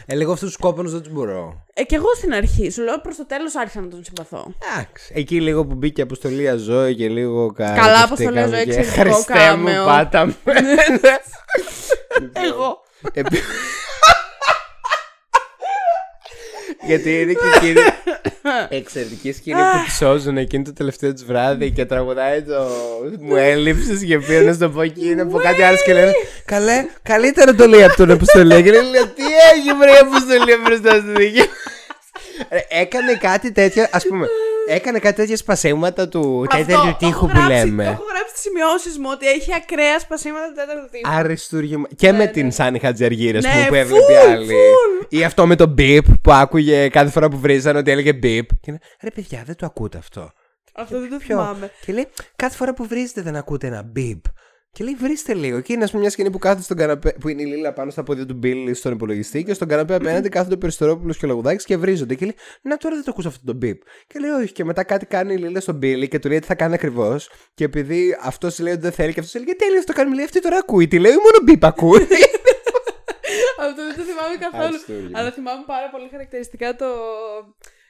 Ε, λίγο αυτούς τους κόπανου δεν τους μπορώ. Ε, και εγώ στην αρχή. Σου λέω προς το τέλος άρχισα να τον συμπαθώ. Εντάξει. Εκεί λίγο που μπήκε η αποστολή Αζώη και λίγο κάτι. Καλά, Αποστολή Αζώη, και εξαιρετικό Χριστέ μου, κάμεο. πάτα με. (laughs) Εγώ. Γιατί είναι και (laughs) εκείνη εξαιρετική σκηνή που τη σώζουν εκείνο το τελευταίο της βράδυ και τραγουδάει το Μου έλειψες και πήρε να στο πω εκείνο από κάτι άλλος και λένε Καλέ, καλύτερο το λέει από τον Αποστολή. Και λέει Τι έχει βρει η Αποστολή μπροστά στη δική μας;» Ρε, Έκανε κάτι τέτοιο, ας πούμε. Έκανε κάτι τέτοια σπασίματα του Αυτό, τέτοιου το τείχου έχω που γράψει- λέμε. Το έχω γράψει στι σημειώσεις μου ότι έχει ακραία σπασίματα του τέταρτου τείχου. Αριστούργημα. Και με Ναι, την ναι. Σάνι Χατζαργύρα Ναι, που, που έβλεπε full, άλλη. full. Ή αυτό με το beep που άκουγε κάθε φορά που βρίζανε ότι έλεγε beep. Και είναι, ρε παιδιά, δεν το ακούτε αυτό. Αυτό δεν το Ποιο; θυμάμαι. Και λέει, κάθε φορά που βρίζετε δεν ακούτε ένα beep. Και λέει, βρίστε λίγο. Και είναι, ας πούμε, μια σκηνή που κάθεται στον καναπέ, που είναι η Λίλα πάνω στα πόδια του Μπίλι στον υπολογιστή και στον καναπέ απέναντι κάθεται ο Περιστερόπουλος και ο Λαγουδάκης και βρίζονται. Και λέει, Να τώρα δεν το ακούς αυτό το beep. Και λέει, Όχι. Και μετά κάτι κάνει η Λίλα στον Μπίλι και του λέει τι θα κάνει ακριβώς. Και επειδή αυτός λέει ότι δεν θέλει και αυτός λέει, Γιατί τέλειο το κάνει, λέει, αυτή τώρα ακούει. Τι λέει, μόνο beep ακούει. Αυτό δεν το θυμάμαι καθόλου. Αριστούργημα. Αλλά θυμάμαι πάρα πολύ χαρακτηριστικά το.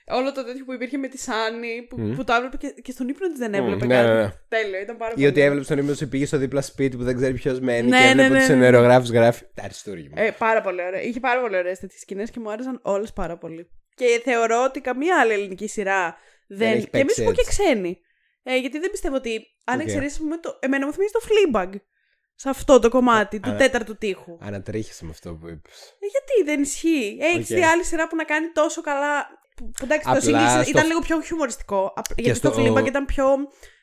Όλο το τέτοιο που υπήρχε με τη Σάνι που, Μμ. που το έβλεπε και, και στον ύπνο της δεν έβλεπε ναι, κάτι. ναι, ναι. Τέλειο, ήταν πάρα Ή πολύ. ότι έβλεψε τον ύμνο σου πήγε στο δίπλα σπίτι που δεν ξέρει ποιος μένει Ναι, και ναι, έβλεπε ναι, ότι ναι. ο νερογράφο γράφει. Αριστούργημα. Ε, πάρα πολύ ωραία. Είχε πάρα πολύ ωραίες τέτοιες σκηνές και μου άρεσαν όλες πάρα πολύ. Και θεωρώ ότι καμία άλλη ελληνική σειρά δεν. έχει και εμείς παίξει που και έτσι. ξένοι. Ε, γιατί δεν πιστεύω ότι. Αν Οκ. εξαιρέσεις, πούμε, το. Εμένα μου θυμίζει το Fleabag. Σε αυτό το κομμάτι του α. τέταρτου τείχου. Ανατρίχεσαι με αυτό που είπες. Ε, γιατί δεν ισχύει. Έχει Οκ. δει άλλη σειρά που να κάνει τόσο καλά. Που, που εντάξει, το Απλά Singles στο- ήταν λίγο πιο χιουμοριστικό. απ- Γιατί στο- το Fleabag ήταν πιο.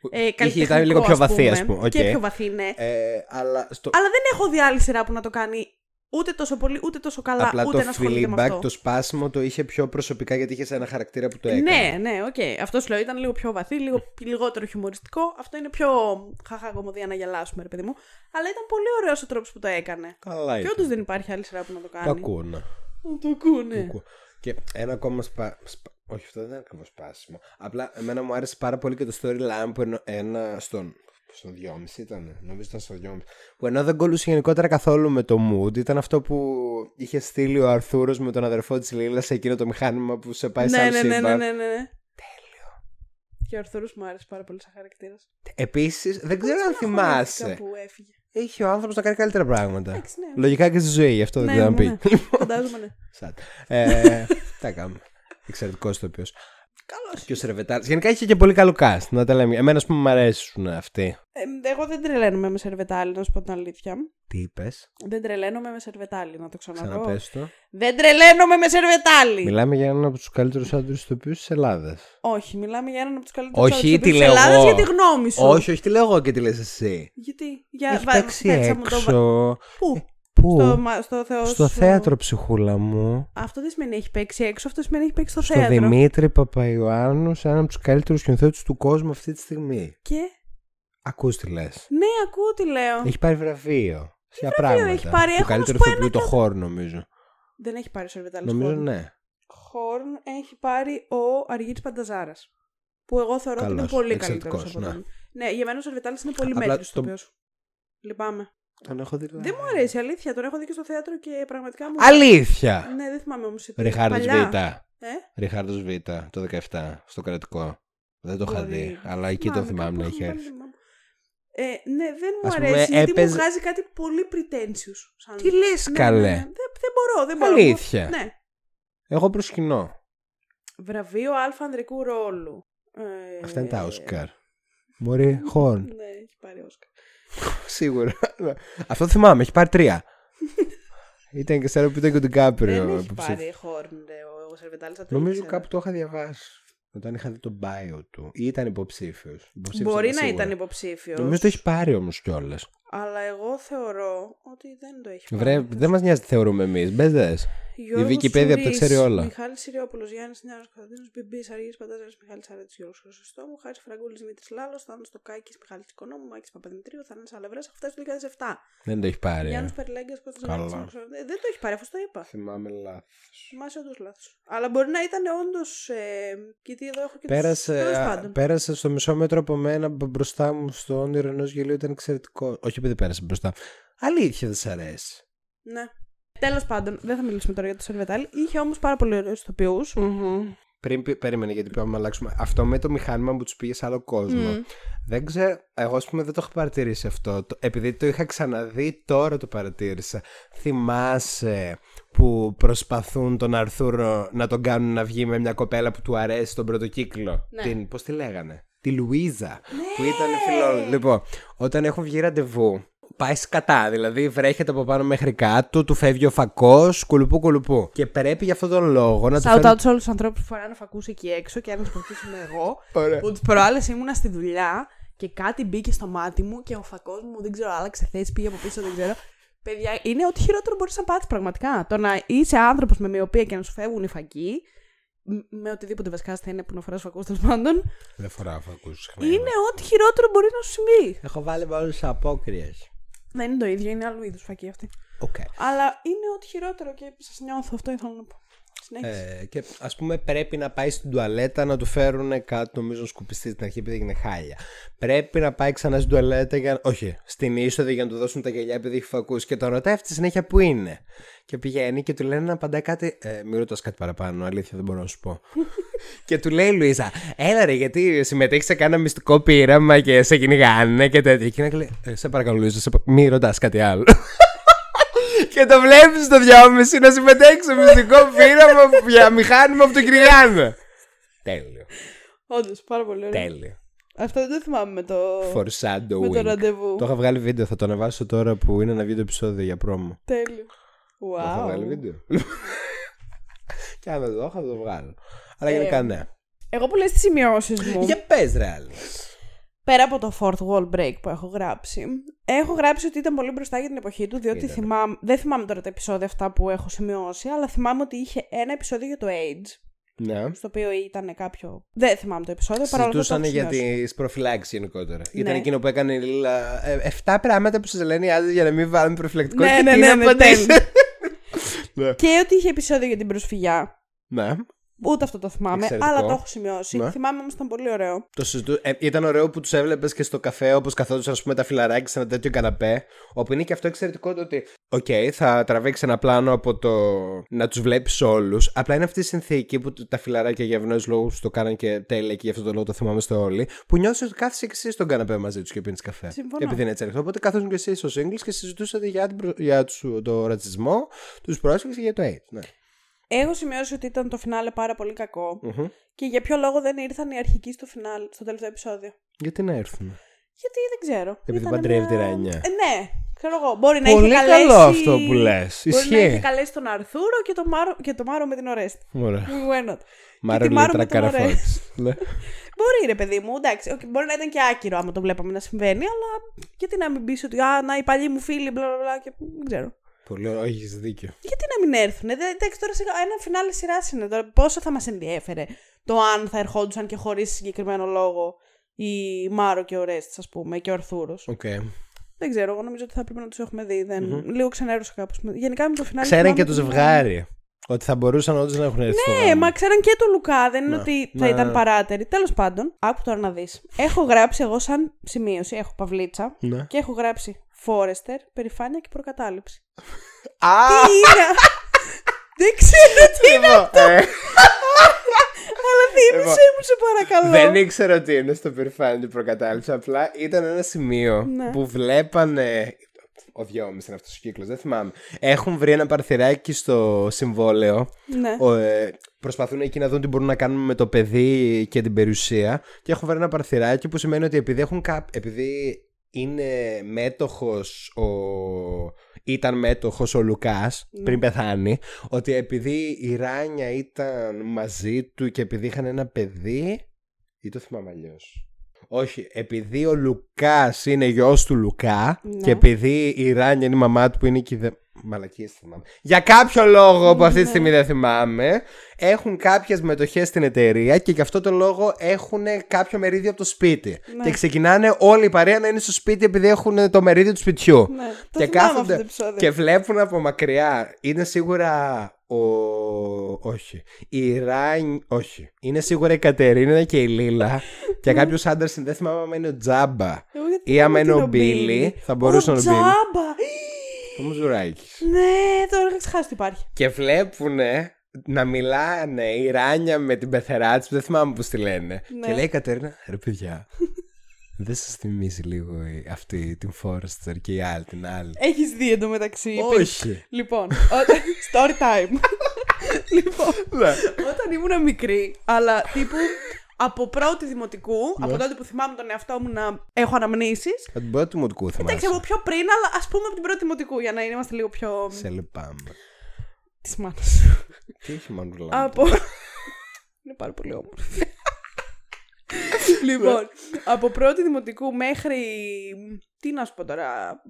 Ε, καλλιτεχνικό, ήταν λίγο πιο ας βαθύς, ας πούμε. Και Οκ. πιο βαθύ, ναι. Ε, αλλά στο... Αλλά δεν έχω δει άλλη σειρά που να το κάνει ούτε τόσο πολύ, ούτε τόσο καλά, Απλά ούτε το να ασχολείται με αυτό. Fleabag, το σπάσιμο το είχε πιο προσωπικά γιατί είχε ένα χαρακτήρα που το έκανε. Ναι, ναι, οκ. Αυτό σου λέω ήταν λίγο πιο βαθύ, λίγο λιγότερο χιουμοριστικό. Αυτό είναι πιο χαχά κωμωδία να γελάσουμε, ρε παιδί μου. Αλλά ήταν πολύ ωραίος ο τρόπος που το έκανε. Καλά Και ήταν. όντως δεν υπάρχει άλλη σειρά που να το κάνει. Το ακούνε. Να Το ακούνε. Ακούω. Και ένα ακόμα σπα... σπα- Όχι, αυτό δεν είναι ακριβώς σπάσιμο. Απλά εμένα μου άρεσε πάρα πολύ και το storyline που ενο- ένα στον Στο 2,5 ήταν. Νομίζω ήταν στο 2,5. Που ενώ δεν κολούσε γενικότερα καθόλου με το mood, ήταν αυτό που είχε στείλει ο Αρθούρος με τον αδερφό της Λίλας σε εκείνο το μηχάνημα που σε πάει ναι, σαν ναι, ναι, σύμπαν. ναι, ναι, ναι. Τέλειο. Και ο Αρθούρος μου άρεσε πάρα πολύ σαν χαρακτήρας. Επίσης, δεν ξέρω αν θυμάσαι. Που έφυγε. Είχε ο άνθρωπος να κάνει καλύτερα πράγματα. Εντάξει, ναι. Λογικά και στη ζωή, γι' αυτό δεν Ναι, ξέρω να ναι, πει. ναι. Φαντάζομαι, ναι. Σαν. Ε, (laughs) Τα κάνουμε. Εξαιρετικός ηθοποιός. Καλώς. Και ο Σερβετάλη. Γενικά είχε και πολύ καλό cast. Να τα λέμε. Εμένα, ας πούμε, μου αρέσουν αυτοί. Ε, εγώ δεν τρελαίνομαι με σερβετάλι, να σου πω την αλήθεια. Τι είπες, Δεν τρελαίνομαι με σερβετάλι, να το ξαναπώ. ξαναπες το. Δεν τρελαίνομαι με σερβετάλι! Μιλάμε για έναν από τους καλύτερους άντρες ηθοποιού της Ελλάδας. Όχι, μιλάμε για έναν από τους καλύτερους Όχι, τι λέω Ελλάδας εγώ. για τη γνώμη σου. Όχι, όχι, τι λέω εγώ και τι λες εσύ. Γιατί. Για... Έχει βα- παίξει πέτσα μου το βα- έξω. Πού; Πού; Στο, μα- στο, θεός Στο σου. θέατρο, ψυχούλα μου. Αυτό δεν σημαίνει έχει παίξει έξω, αυτό σημαίνει έχει παίξει στο, Στο θέατρο. Δημήτρη Παπαϊωάννου, σε έναν από τους καλύτερους σκηνοθέτες του κόσμου αυτή τη στιγμή. Και; Ακούς τι λες. Ναι, ακούω τι λέω. Έχει πάρει βραβείο. Σε βραβείο πράγματα. έχει πάρει; Το Έχω καλύτερο να σου πω ηθοποιού ένα το κα- χώρο, νομίζω. Δεν έχει πάρει ο Σερβετάλη. Νομίζω ναι. Χόρν έχει πάρει ο Αργύρης Πανταζάρας. Που εγώ θεωρώ ότι είναι Καλός, πολύ εξαιρετικός, καλύτερος από ναι. τον. Ναι, για μένα ο Σερβετάλη είναι πολύ Απλά μέτρη το- το... Λυπάμαι. Τον έχω δει. Δεν μου αρέσει, αλήθεια. Τον έχω δει και στο θέατρο και πραγματικά μου. Αλήθεια! Ναι, δεν θυμάμαι όμως. Ριχάρδος Β. Ε; Ριχάρδος Β. Το 17. Στο κρατικό. Δεν το είχα Μπορεί. δει. Αλλά εκεί το θυμάμαι να κάπου έχει πάλι έρθει. θυμάμαι. Ε, ναι, δεν μου Ας πούμε, αρέσει γιατί έπαιζε- μου βγάζει κάτι πολύ pretentious. Σαν... Τι λες, Ναι, καλέ; ναι, ναι. Δεν, δεν μπορώ, δεν μπορώ. Αλήθεια. Ναι. Εγώ προσκυνώ. Βραβείο αλφα ανδρικού ρόλου. Ε, Αυτά είναι τα Όσκαρ. Μπορεί (laughs) χόρν. Ναι, έχει πάρει Όσκαρ. Σίγουρα. Αυτό θυμάμαι, έχει πάρει τρία. ήταν και σαν που ήταν και ο Ντικάπριο. Δεν έχει πάρει χόρν ρε, ο, ο Σερβετάλης. θα το Νομίζω ήξερα. κάπου το είχα διαβάσει. Όταν είχα δει το bio του. Ή ήταν υποψήφιος. Μπορεί να ήταν υποψήφιος. Νομίζω το έχει πάρει όμως κιόλας. Αλλά εγώ θεωρώ ότι δεν το έχει πάρει. Βρε, δεν μας νοιάζει τι θεωρούμε εμείς. Μπες δες. Γιώργος Wikipedia τα Σουρής, ξέρει όλα. Μιχάλης Σιριόπουλος, Γιάννης Νιάρος Κωνσταντίνος, Μπιμπής, Αργή Παντάζα, Μιχάλης Αρέτης, Γιώργος Χρυσοστόμου, Χάρης Φραγκούλης, Δημήτρης Λάλος, Θάνος Στοκάκη, Μιχάλης Οικονόμου, Μάκης Παπαδημητρίου, Θάνο Αλευρέ, έχω φτάσει το 2007. Δεν το έχει πάρει. ε. Γιάννης Περιλέγκα, Κώστας Καλά. Ζανάκη, Δεν το έχει πάρει, αφού το είπα. Θυμάμαι λάθος. Θυμάσαι όντως λάθος. Αλλά μπορεί να ήταν όντως. Ε, γιατί εδώ έχω και τους- Πέρασε, τέλος α, πάντων. πέρασε στο μισό μέτρο από μένα μπ- μπροστά μου στο όνειρο ενός γελίου ήταν εξαιρετικό. Όχι επειδή πέρασε μπροστά. Αλήθεια δεν σ' αρέσει. Ναι. Τέλος πάντων, δεν θα μιλήσουμε τώρα για το Σερβετάλ. Είχε όμως πάρα πολύ ωραίους ηθοποιούς. Πριν πει- περίμενε γιατί πρέπει να αλλάξουμε. Αυτό με το μηχάνημα που τους πήγε σε άλλο κόσμο. Δεν ξέρω. Εγώ, ας πούμε, δεν το έχω παρατηρήσει αυτό. Το- επειδή το είχα ξαναδεί, τώρα το παρατήρησα. Θυμάσαι που προσπαθούν τον Αρθούρο να τον κάνουν να βγει με μια κοπέλα που του αρέσει τον πρώτο κύκλο; Ναι. Την, πώς τη λέγανε; Τη Λουίζα. Που ήταν φιλό. Λοιπόν, όταν έχουν βγει ραντεβού, πάει σκατά. Δηλαδή βρέχεται από πάνω μέχρι κάτω, του φεύγει ο φακός, κουλουπού κουλουπού. Και πρέπει για αυτόν τον λόγο να του Shout φέρουν. out σε όλους τους ανθρώπους που φοράνε φακούς εκεί έξω και αν του είμαι εγώ. Ωραία. που τι προάλλες ήμουνα στη δουλειά και κάτι μπήκε στο μάτι μου και ο φακός μου δεν ξέρω, άλλαξε θέση, πήγε από πίσω, δεν ξέρω. Παιδιά, είναι ό,τι χειρότερο μπορείς να πάθεις πραγματικά. Το να είσαι άνθρωπος με μοιοπία και να σου φεύγουν οι φακοί, μ- με οτιδήποτε βασικά θα είναι που να φοράς φακούς τέλος πάντων, Δεν φοράω φακούς συχνά. είναι ό,τι χειρότερο μπορεί να σου συμβεί. Έχω βάλει όλες τις απόκριες. Δεν είναι το ίδιο, είναι άλλου είδους φακοί αυτή. Οκ. Αλλά είναι ό,τι χειρότερο και σας νιώθω, αυτό ήθελα να πω. Συνέχισε. Ε, και ας πούμε πρέπει να πάει στην τουαλέτα να του φέρουν κάτι νομίζω να σκουπιστεί στην αρχή επειδή έγινε χάλια. Πρέπει να πάει ξανά στην τουαλέτα για Όχι, στην είσοδο για να του δώσουν τα γυαλιά επειδή έχει φακούς και τον ρωτάει αυτή τη συνέχεια που είναι. Και πηγαίνει και του λένε να απαντάει κάτι. Ε, μην ρωτάς κάτι παραπάνω, αλήθεια δεν μπορώ να σου πω. (laughs) και του λέει η Λουίζα, έλα ρε, γιατί συμμετέχεις σε κάνα μυστικό πείραμα και σε κυνηγάνε και τέτοια. Και είναι λέει, «Ε, σε παρακαλώ, Λουίζα, σε... πα- μην ρωτάς κάτι άλλο. Και το βλέπεις στο διάμεση να συμμετέχεις σε μυστικό πείραμα για μηχάνημα που το κυνηγάνε. Τέλειο. Όντως, πάρα πολύ ωραίο. Τέλειο. Αυτό δεν το θυμάμαι με το, Foreshadowing. με το ραντεβού. Το είχα βγάλει βίντεο, θα το ανεβάσω τώρα που είναι ένα βίντεο επεισόδιο για πρόμο. Τέλειο. Το είχα βγάλει Wow. βίντεο. και αν δεν το είχα, θα το βγάλω. Αλλά Ε, γενικά ναι. Εγώ που λες τις σημειώσεις μου, Για πες ρε άλλη. Πέρα από το fourth wall break που έχω γράψει, έχω γράψει ότι ήταν πολύ μπροστά για την εποχή του, διότι Ήτανε. θυμάμαι, δεν θυμάμαι τώρα τα επεισόδια αυτά που έχω σημειώσει, αλλά θυμάμαι ότι είχε ένα επεισόδιο για το AIDS, Ναι. στο οποίο ήταν κάποιο... Δεν θυμάμαι το επεισόδιο, παρόλο που το Συζητούσαν έχω για σημειώσει. τις προφυλάξεις γενικότερα. Ήταν Ναι. εκείνο που έκανε η Λίλα. ε, Εφτά πράγματα που σας λένε οι άντρες για να μην βάλουν προφυλακτικό. Ναι, και ναι, τι ναι, να ναι, απαντήσει. (laughs) ναι. Και ότι είχε επεισόδιο για την προσφυγιά. ναι. Ούτε αυτό το θυμάμαι, Εξαιρετικό. αλλά το έχω σημειώσει. Ναι. Θυμάμαι όμως ήταν πολύ ωραίο. Το συζητού... ε, ήταν ωραίο που τους έβλεπες και στο καφέ όπως καθόντουσαν ας πούμε, τα φιλαράκια σε ένα τέτοιο καναπέ. Όπου είναι και αυτό εξαιρετικό το ότι. Οκ, θα τραβήξεις ένα πλάνο από το να τους βλέπεις όλους. Απλά είναι αυτή η συνθήκη που τα φιλαράκια για ευνόητους λόγους το κάναν και τέλεια και γι' αυτό το λόγο το θυμάμαι όλοι. Που νιώθεις ότι κάθεσαι και εσύ στον καναπέ μαζί τους και πίνεις καφέ. Συμφωνώ. Επειδή είναι έτσι ανοιχτό. Οπότε κάθεσαι και εσύ στο Singles και συζητούσατε για, την προ- για τους- το ρατσισμό, τους πρόσφυγες και για το AIDS. Ναι. Έχω σημειώσει ότι ήταν το φινάλε πάρα πολύ κακό. Μμμ. Και για ποιο λόγο δεν ήρθαν οι αρχικοί στο φινάλε, στο τελευταίο επεισόδιο; Γιατί να έρθουν; Γιατί δεν ξέρω. Επειδή Ήταν παντρεύεται η μια- Ράνια. Ε, ναι, ξέρω εγώ. Μπορεί να Πολύ είχε καλό καλέσει. αυτό που λες. Μπορεί να είχε Ισχύει. καλέσει τον Αρθούρο και τον Μάρο, και τον Μάρο με την Ορέστη. Ωραία. Why not? Μάρο τη Μάρο Λίτρα με τον Καραφώτης. Ναι. (laughs) Μπορεί ρε παιδί μου, εντάξει. οκ, μπορεί να ήταν και άκυρο άμα το βλέπαμε να συμβαίνει, αλλά γιατί να μην πεις ότι Α, να οι παλιοί μου φίλοι, μπλα μπλα μπλα. Και... Δεν ξέρω. Πολύ ωραίο, έχεις δίκιο. Γιατί να μην έρθουν. Ε, εντάξει, τώρα σιγά, ένα φινάλε σειράς είναι. Τώρα, πόσο θα μας ενδιέφερε το αν θα ερχόντουσαν και χωρίς συγκεκριμένο λόγο η Μάρο και Ορέστη, ας πούμε, και ο Αρθούρος. Οκ. Δεν ξέρω, εγώ νομίζω ότι θα πρέπει να τους έχουμε δει. Δεν... Λίγο ξενέρωσα κάπως. Γενικά με το φινάλε. Ξέραν και θυμάμαι το ότι- ζευγάρι. Ότι θα μπορούσαν όντως να έχουν έρθει. στο Ναι, γάμο. μα ξέραν και το Λουκά. Δεν είναι Ναι. ότι θα Ναι. ήταν παράταιροι. Τέλος πάντων, άκου τώρα να δεις. έχω γράψει εγώ σαν σημείωση, έχω παυλίτσα Ναι. και έχω γράψει Φόρεστερ, περηφάνεια και προκατάληψη. Α! Τι είναι! Δεν ξέρω τι είναι, Ε, αλλά θύμισε μου, σε παρακαλώ. Δεν ήξερα ότι είναι στο περηφάνη προκατάληψη. Απλά ήταν ένα σημείο Ναι. που βλέπανε. Ο δυόμιση είναι αυτός ο κύκλος, δεν θυμάμαι. Έχουν βρει ένα παρθυράκι στο συμβόλαιο. Ναι. Ο, ε, προσπαθούν εκεί να δουν τι μπορούν να κάνουν με το παιδί και την περιουσία. Και έχουν βρει ένα παρθυράκι που σημαίνει ότι επειδή, έχουν κά... επειδή είναι μέτοχος ο... ήταν μέτοχος ο Λουκάς Ναι. πριν πεθάνει ότι επειδή η Ράνια ήταν μαζί του και επειδή είχαν ένα παιδί ή το θυμάμαι αλλιώς. Όχι, επειδή ο Λουκάς είναι γιος του Λουκά Ναι. και επειδή η Ράνια είναι η μαμά του που είναι και η δε... Μαλακίες θυμάμαι. Για κάποιο λόγο που αυτή τη Ναι. στιγμή δεν θυμάμαι, έχουν κάποιες μετοχές στην εταιρεία και γι' αυτό το λόγο έχουν κάποιο μερίδιο από το σπίτι. Ναι. Και ξεκινάνε όλη η παρέα να είναι στο σπίτι επειδή έχουν το μερίδιο του σπιτιού. Ναι, το και θυμάμαι αυτό το επεισόδιο. και βλέπουν από μακριά. Είναι σίγουρα ο. Όχι. Η Ράιν. Όχι. Είναι σίγουρα η Κατερίνα και η Λίλα. (laughs) και κάποιος άντρας δεν θυμάμαι άμα είναι ο Τζάμπα. Εγώ γιατί Ή άμα θυμάμαι είναι την ο Μπίλι, θα μπορούσε ο να είναι ο Μπίλι. Τζάμπα! Ο Μουζουράκης. Ναι, τώρα είχα ξεχάσει ότι υπάρχει. Και βλέπουν να μιλάνε η Ράνια με την πεθερά τη, δεν θυμάμαι πώς τη λένε. Ναι. Και λέει η Κατερίνα, ρε παιδιά, (laughs) δεν σας θυμίζει λίγο η- αυτή την Φόρεστερ και η άλλη την άλλη. Έχεις δει εντωμεταξύ. Όχι. Λοιπόν, όταν... (laughs) story time. (laughs) λοιπόν, Ναι. όταν ήμουν μικρή, αλλά τύπου από πρώτη δημοτικού, από τότε που θυμάμαι τον εαυτό μου να έχω αναμνήσεις, Από την πρώτη μου του Εντάξει, θυμάσαι. από πιο πριν, αλλά ας πούμε από την πρώτη δημοτικού, για να είμαστε λίγο πιο. Σε λυπάμαι. Της μάνας σου. Τι έχει μανουλά. από. Είναι πάρα πολύ όμορφη. λοιπόν, από πρώτη δημοτικού μέχρι. Τι να σου πω τώρα.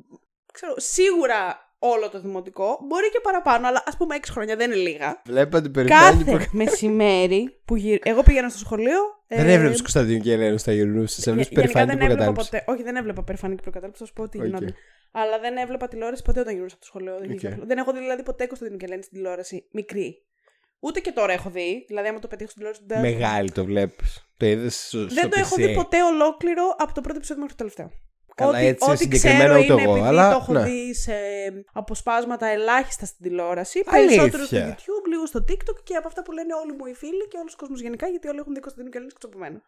Ξέρω, σίγουρα όλο το δημοτικό. Μπορεί και παραπάνω, αλλά ας πούμε 6 χρόνια δεν είναι λίγα. Έβλεπα την Περηφάνεια. Κάθε μεσημέρι που γυρ... Εγώ πήγαινα στο σχολείο. Δεν ε, έβλεπες Κωνσταντίνου και Ελένης όταν γυρνούσε. Έβλεπε Γε- Γενικά Περηφάνεια δεν έβλεπα προκατάληψη. ποτέ. Όχι, δεν έβλεπα Περηφάνεια και προκατάληψη, θα σου πω τι Οκ. γινόταν. Αλλά δεν έβλεπα τηλεόραση ποτέ όταν γυρνούσα από το σχολείο. Δεν, OK. okay. δεν έχω δει δηλαδή ποτέ Κωνσταντίνο και Ελένη στην τηλεόραση μικρή. Ούτε και τώρα έχω δει. Δηλαδή, άμα το πετύχω στην τηλεόραση. Δεν, Μεγάλη το βλέπεις. Το είδες στο δεν το έχω δει ποτέ ολόκληρο από το πρώτο επεισόδιο μέχρι το τελευταίο. Καλά, ό,τι, έτσι ό,τι συγκεκριμένα ξέρω ούτε είναι εγώ, επειδή αλλά, το έχω ναι. δει σε αποσπάσματα ελάχιστα στην τηλεόραση. Αλήθεια. Περισσότερο στο YouTube, λίγο στο TikTok και από αυτά που λένε όλοι μου οι φίλοι και όλο ο κόσμο γενικά, γιατί όλοι έχουν δει Κωνσταντίνο και Ελένη εκτό από μένα.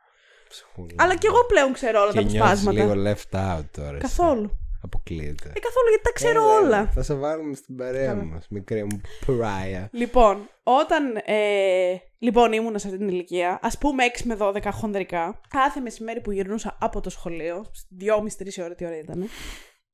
Αλλά και εγώ πλέον ξέρω όλα Και τα νιώθεις αποσπάσματα. λίγο left out τώρα. εσύ. Καθόλου. Αποκλείεται. Ε, καθόλου γιατί τα ξέρω Έλα, έλα. όλα. Θα σε βάλουμε στην παρέα Καλά. μας, μικρή μου πράια. Λοιπόν, όταν ε, λοιπόν ήμουν σε αυτή την ηλικία, ας πούμε 6 με 12 χονδρικά, κάθε μεσημέρι που γυρνούσα από το σχολείο, 2,5-3 ώρα τι ώρα ήταν.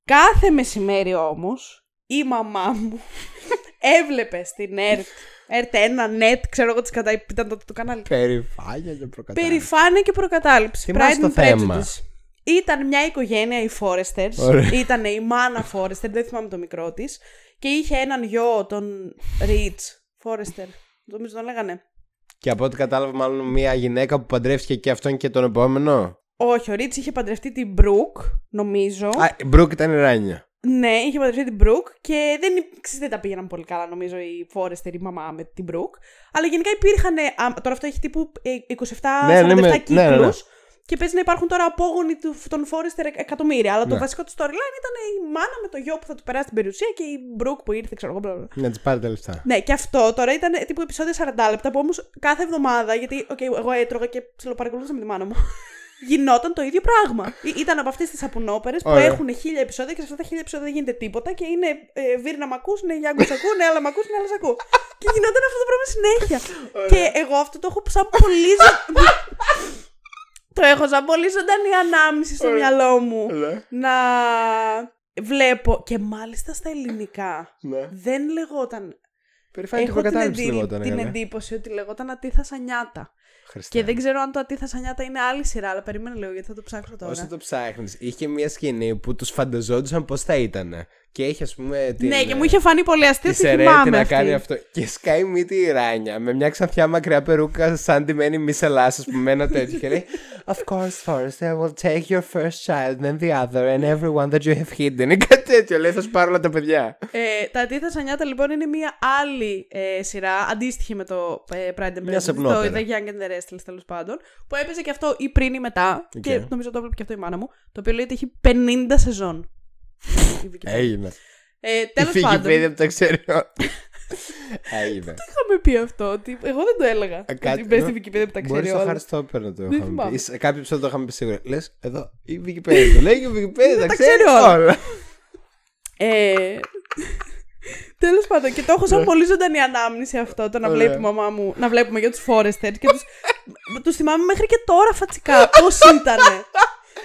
Κάθε μεσημέρι όμως, η μαμά μου (laughs) έβλεπε στην ΕΡΤ, ΕΡΤ 1, NET, ξέρω εγώ τις κατά ήταν τότε το κανάλι. Περιφάνεια και προκατάληψη. Περηφάνεια και προκατάληψη. Θυμάσαι Pride το and θέμα. Prejudice. Ήταν μια οικογένεια οι Foresters. Ωραία. Ήταν η μάνα Forester, δεν θυμάμαι το μικρό της. Και είχε έναν γιο, τον Rich Forester. Νομίζω τον λέγανε. Και από ό,τι κατάλαβα, μάλλον μια γυναίκα που παντρεύτηκε και αυτόν και τον επόμενο. Όχι, ο Rich είχε παντρευτεί την Brooke, νομίζω. Α, η Μπρουκ ήταν η Ράνια. Ναι, είχε παντρευτεί την Μπρουκ και δεν, ξέρεις, δεν τα πήγαιναν πολύ καλά νομίζω η Φόρεστερ, η μαμά με την Μπρουκ. Αλλά γενικά υπήρχαν. α, Τώρα αυτό έχει τύπου ε, 27-47 Ναι, ναι, με- κύκλους. ναι, ναι, ναι. Και παίζει να υπάρχουν τώρα απόγονοι του, των Φόρεστερ εκατομμύρια. Αλλά το Ναι. βασικό του storyline ήταν η μάνα με το γιο που θα του περάσει την περιουσία και η Μπρουκ που ήρθε, ξέρω εγώ. μπλα, μπλα. Να της πάρει τα λεφτά. Ναι, και αυτό τώρα ήταν τύπου επεισόδια 40 λεπτά που όμως κάθε εβδομάδα, γιατί οκ, εγώ έτρωγα και ψιλοπαρακολούθησα με τη μάνα μου, (laughs) γινόταν το ίδιο πράγμα. Ή- Ήταν από αυτές τις σαπουνόπερες που Ωραία. έχουν χίλια επεισόδια και σε αυτά τα χίλια επεισόδια δεν γίνεται τίποτα και είναι ε, Βίρνα μ' ακούς, ναι, Γιάγκο σ' ακούω, ναι, αλλά μ' ακούς, ναι, αλλά σ' ακούω. και γινόταν αυτό το πράγμα συνέχεια. και εγώ αυτό το έχω σαν πολύ. (laughs) (laughs) ζω- το έχω σαν πολύ ζωντανή ανάμνηση στο μυαλό μου. να βλέπω. Και μάλιστα στα ελληνικά Ναι. δεν λεγόταν Περηφάνη την Έχω την, προκατάληψη εντι- λεγόταν. την ναι. εντύπωση ότι λεγόταν Ατίθα Σανιάτα. Χριστέ. Και δεν ξέρω αν το Ατίθα Σανιάτα είναι άλλη σειρά, αλλά περίμενε λίγο γιατί θα το ψάξω τώρα. Όσο το ψάχνεις, είχε μια σκηνή που τους φανταζόντουσαν πώς θα ήταν. Και έχει, ας πούμε. Την, Ναι, και μου είχε φανεί πολύ αστείο Τη ότι Σερέτη θυμάμαι να αυτή. κάνει αυτό. Και σκάει μύτη η Ράνια με μια ξανθιά μακριά περούκα, σαν τη μένη μισελά, ας πούμε, ένα τέτοιο. και λέει Of course, first I will take your first child, then the other, and everyone that you have hidden. Ή (laughs) κάτι τέτοιο. Λέει, θα σου πάρω όλα τα παιδιά. Ε, τα Ατίθασα Νιάτα λοιπόν είναι μια άλλη ε, σειρά, αντίστοιχη με το ε, Pride and Μια Prejudice, το σαπουνόπερα. The Young and the Restless τέλος πάντων, που έπαιζε και αυτό ή πριν ή μετά, Οκ. και νομίζω το έβλεπε και αυτό η μάνα μου, το οποίο λέει ότι έχει 50 σεζόν. Η Wikipedia. Έγινε. ε, Η Τέλο πάντων, Wikipedia που τα ξέρει όλα. (laughs) Έγινε. είχαμε πει αυτό, ότι εγώ δεν το έλεγα. Ε, κάτι- Ότι μπες στη Wikipedia που τα Μπορείς ξέρει στο όλα. Hardstopper να το Δεν είχαμε θυμάμαι. πει. Σε κάποιο επεισόδιο το είχαμε πει σίγουρα. Λες, εδώ η Wikipedia το λέει και η Wikipedia τα τα ξέρει ξέρει όλα. όλα. Ε, Τέλος πάντων, και το έχω σαν πολύ ζωντανή ανάμνηση αυτό το να Ναι. Ωραία. βλέπει η μαμά μου, να βλέπουμε για τους Φόρεστερ και τους, (laughs) τους θυμάμαι μέχρι και τώρα φατσικά πώς ήτανε.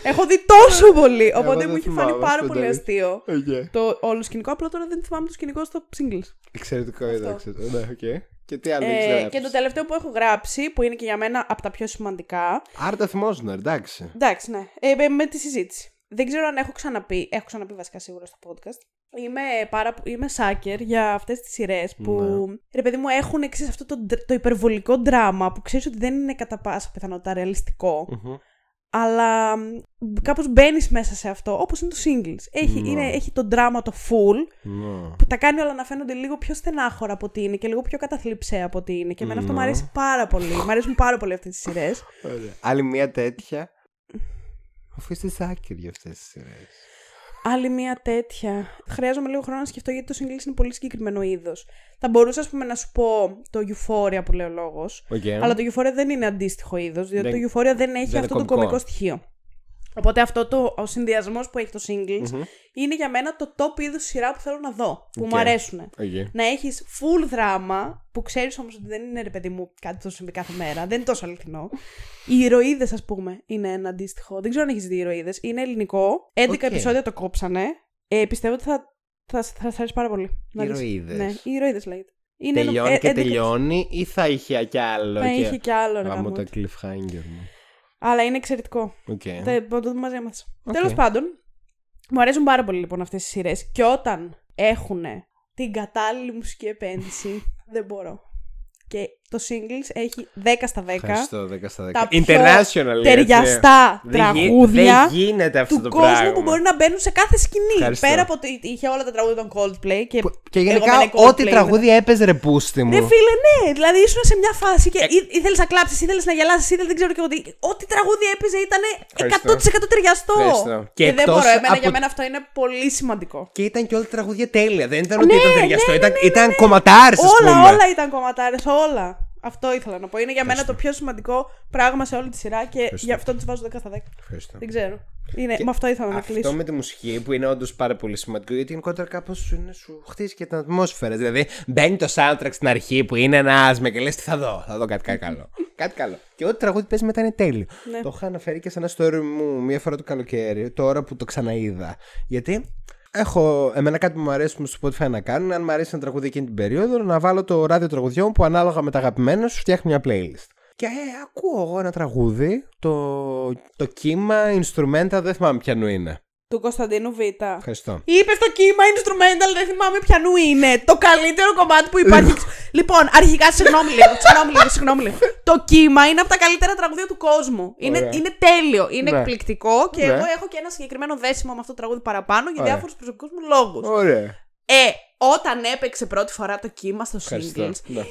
Έχω δει τόσο πολύ, Εγώ οπότε δεν μου είχε θυμάμαι φανεί πάρα αυτό, πολύ εντάξει. αστείο Οκ. το όλο σκηνικό. Απλά τώρα δεν θυμάμαι το σκηνικό στο Singles. Εξαιρετικό, Αυτό. εντάξει. Ναι, οκ. Και τι άλλο Ε, έχεις γράψει; και το τελευταίο που έχω γράψει, που είναι και για μένα από τα πιο σημαντικά. Άρτα θυμόσουνα, εντάξει. Εντάξει, ναι. Ε, με- με τη συζήτηση. Δεν ξέρω αν έχω ξαναπεί, έχω ξαναπεί βασικά σίγουρα στο podcast. Είμαι, πάρα, είμαι sucker για αυτές τις σειρές που, Ναι. ρε παιδί μου, έχουν εξής αυτό το, ντρ- το υπερβολικό δράμα που ξέρεις ότι δεν είναι κατά πάσα πιθανότητα ρεαλιστικό, Μμμ. Αλλά μ, κάπως μπαίνεις μέσα σε αυτό, όπως είναι το singles. Έχει, Ναι. είναι, έχει το δράμα το full, Ναι. που τα κάνει όλα να φαίνονται λίγο πιο στενάχωρα από ότι είναι και λίγο πιο καταθλιψέα από ότι είναι. Και εμένα αυτό μου Ναι. αρέσει πάρα πολύ. Μ' αρέσουν πάρα πολύ αυτές τις σειρές. Ωραία. Άλλη μία τέτοια. Αφού είστε σάκερ για αυτές τις σειρές. Άλλη μια τέτοια. Χρειάζομαι λίγο χρόνο να σκεφτώ γιατί το English είναι πολύ συγκεκριμένο είδος. Θα μπορούσα, ας πούμε, να σου πω το Euphoria που λέει ο λόγος. Αλλά το Euphoria δεν είναι αντίστοιχο είδος, διότι Δεν- το Euphoria δεν έχει δεν αυτό είναι το κωμικό. κωμικό στοιχείο. Οπότε αυτό το, ο συνδυασμός που έχει το Singles είναι για μένα το top είδο σειρά που θέλω να δω. Που Οκ. μου αρέσουν. Okay. Να έχεις full δράμα, που ξέρεις όμως ότι δεν είναι ρε παιδί μου κάτι που θα σου συμβεί κάθε μέρα. Δεν είναι τόσο αληθινό. Οι ηρωίδες, ας πούμε, είναι ένα αντίστοιχο. Δεν ξέρω αν έχεις δει ηρωίδες. Είναι ελληνικό. 11 Οκ. επεισόδια το κόψανε. Ε, πιστεύω ότι θα, θα, θα, θα αρέσει πάρα πολύ. να δεις. Ηρωίδες. Ναι, οι ηρωίδες λέγεται. Είναι Τελειώνει ε, και 11 τελειώνει ή θα είχε κι άλλο. Θα και... είχε κι άλλο ρε Γάμο γαμώ το το. cliffhanger μου. Αλλά είναι εξαιρετικό. Οκ. Θα θα το δούμε μαζί μας. Οκ. Τέλος πάντων, μου αρέσουν πάρα πολύ λοιπόν αυτές οι σειρές. Και όταν έχουν την κατάλληλη μουσική επένδυση, (laughs) δεν μπορώ. Και το singles έχει 10 στα 10 Ευχαριστώ, 10 στα 10. τα πιο International. έτσι. ταιριαστά Δεν γι- τραγούδια Δεν γίνεται αυτό του το κόσμου πράγμα. που μπορεί να μπαίνουν σε κάθε σκηνή. Ευχαριστώ. Πέρα από ότι είχε όλα τα τραγούδια των Coldplay και, Που- Και εγώ γενικά, με ένα Coldplay ό,τι τραγούδι έπαιζε ρε πούστη μου. Ρε φίλε, ναι, δηλαδή ήσουν σε μια φάση Ε- και ή, ήθελες να κλάψεις, ήθελες να γελάσεις, ήθελε δεν ξέρω και ότι. Ό,τι τραγούδι έπαιζε ήταν Ευχαριστώ. 100% ταιριαστό. Ευχαριστώ. Και Και, δεν εκτός μπορώ, εμένα, από- για μένα αυτό είναι πολύ σημαντικό. Και ήταν και όλα τα τραγούδια τέλεια. Δεν ήταν ότι Ναι, ήταν ναι, ταιριαστό. ναι, ήταν ναι, ναι, ήταν ναι. κομματάρες, ας πούμε. Όλα, όλα ήταν κομματάρες, όλα. Αυτό ήθελα να πω. Είναι για μένα το πιο σημαντικό πράγμα σε όλη τη σειρά και γι' αυτό τη βάζω 10 στα 10. Ευχαριστώ. Δεν ξέρω. Είναι, με αυτό ήθελα να Αυτό κλείσω. με τη μουσική που είναι όντως πάρα πολύ σημαντικό γιατί γενικότερα κάπως σου, είναι- σου χτίζει και την ατμόσφαιρα. Δηλαδή μπαίνει το soundtrack στην αρχή που είναι ένα άσμα και λες τι θα δω. Θα δω κάτι, κάτι καλό. κάτι καλό. Και ό,τι τραγούδι παίζει μετά είναι τέλειο. Ναι. Το είχα αναφέρει και σε ένα story μου μία φορά το καλοκαίρι, τώρα που το ξαναείδα. Γιατί έχω εμένα κάτι που μου αρέσει μου στο Spotify να κάνω, αν μου αρέσει ένα τραγούδι εκείνη την περίοδο, να βάλω το ράδιο τραγουδιών που ανάλογα με τα αγαπημένα σου φτιάχνει μια playlist. Και ε, ακούω εγώ ένα τραγούδι, το, το κύμα, instrumenta, δεν θυμάμαι ποιανού είναι. Του Κωνσταντίνου Β. Ευχαριστώ. Είπε το κύμα instrumental, δεν θυμάμαι ποιανού είναι. Το καλύτερο κομμάτι που υπάρχει. (laughs) λοιπόν, αρχικά, συγγνώμη λίγο, συγγνώμη λίγο, συγγνώμη λίγο. Το κύμα είναι από τα καλύτερα τραγούδια του κόσμου. Είναι, Ωραία. είναι τέλειο, είναι Ναι. εκπληκτικό και Ναι. εγώ έχω και ένα συγκεκριμένο δέσιμο με αυτό το τραγούδι παραπάνω για Ωραία. διάφορους προσωπικούς μου λόγους. Ωραία. Ε, όταν έπαιξε πρώτη φορά το κύμα στο Ευχαριστώ. singles, Ναι.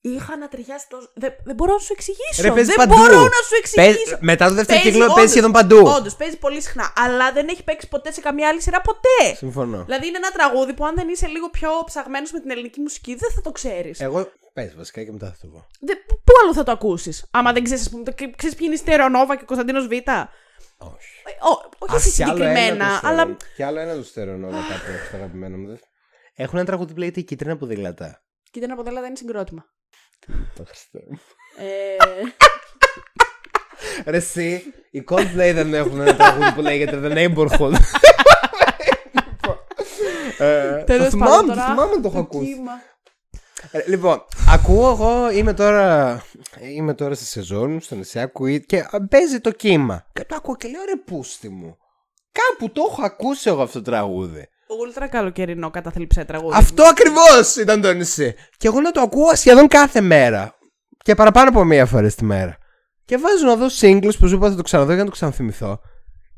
Είχα να ταιριάσει τόσο. Δεν, δεν μπορώ να σου εξηγήσω. Ρε, παίζεις δεν παντού. μπορώ να σου εξηγήσω. Παίζει- μετά το δεύτερο Παίζεις, κύκλο παίζεις όντως. σχεδόν παντού. Όντως, παίζεις πολύ συχνά. Αλλά δεν έχει παίξει ποτέ σε καμία άλλη σειρά ποτέ. Συμφωνώ. Δηλαδή είναι ένα τραγούδι που αν δεν είσαι λίγο πιο ψαγμένος με την ελληνική μουσική, δεν θα το ξέρεις. Εγώ. Πες βασικά και μετά θα το πω. Πού άλλο θα το ακούσεις, άμα δεν ξέρεις, ας πούμε, ξέρεις ποιοι είναι η Στερεονόβα και ο Κωνσταντίνος Β; Όχι. Ε, ο- όχι εσύ συγκεκριμένα, αλλά. Και άλλο ένα του στερεονόβα κάτω στο αγαπημένο μου. Δεν- Έχουν ένα τραγούδι που λέγεται Η κίτρινα ποδήλατα. Κοίτα να αποτέλεσμα είναι συγκρότημα. Το Χριστέ. Ε, Ρε εσύ, οι Coldplay δεν έχουν ένα τραγούδι που λέγεται The Neighborhood. Ε, Το τέλος θυμάμαι, πάντων το τώρα, θυμάμαι να το έχω ακούσει. κύμα. Ε, Λοιπόν, ακούω εγώ, είμαι τώρα, είμαι τώρα στη σεζόν μου, στο νησί, ακούει και α, παίζει το κύμα. Και το ακούω και λέω ρε πούστη μου. Κάπου το έχω ακούσει εγώ αυτό το τραγούδι. Ούλτρα καλοκαιρινό καταθλιψέ τραγούδι. Αυτό ακριβώς ήταν το νησί. Και εγώ να το ακούω σχεδόν κάθε μέρα. Και παραπάνω από μία φορά τη μέρα. Και βάζω να δω singles που σου είπα θα το ξαναδώ για να το ξαναθυμηθώ.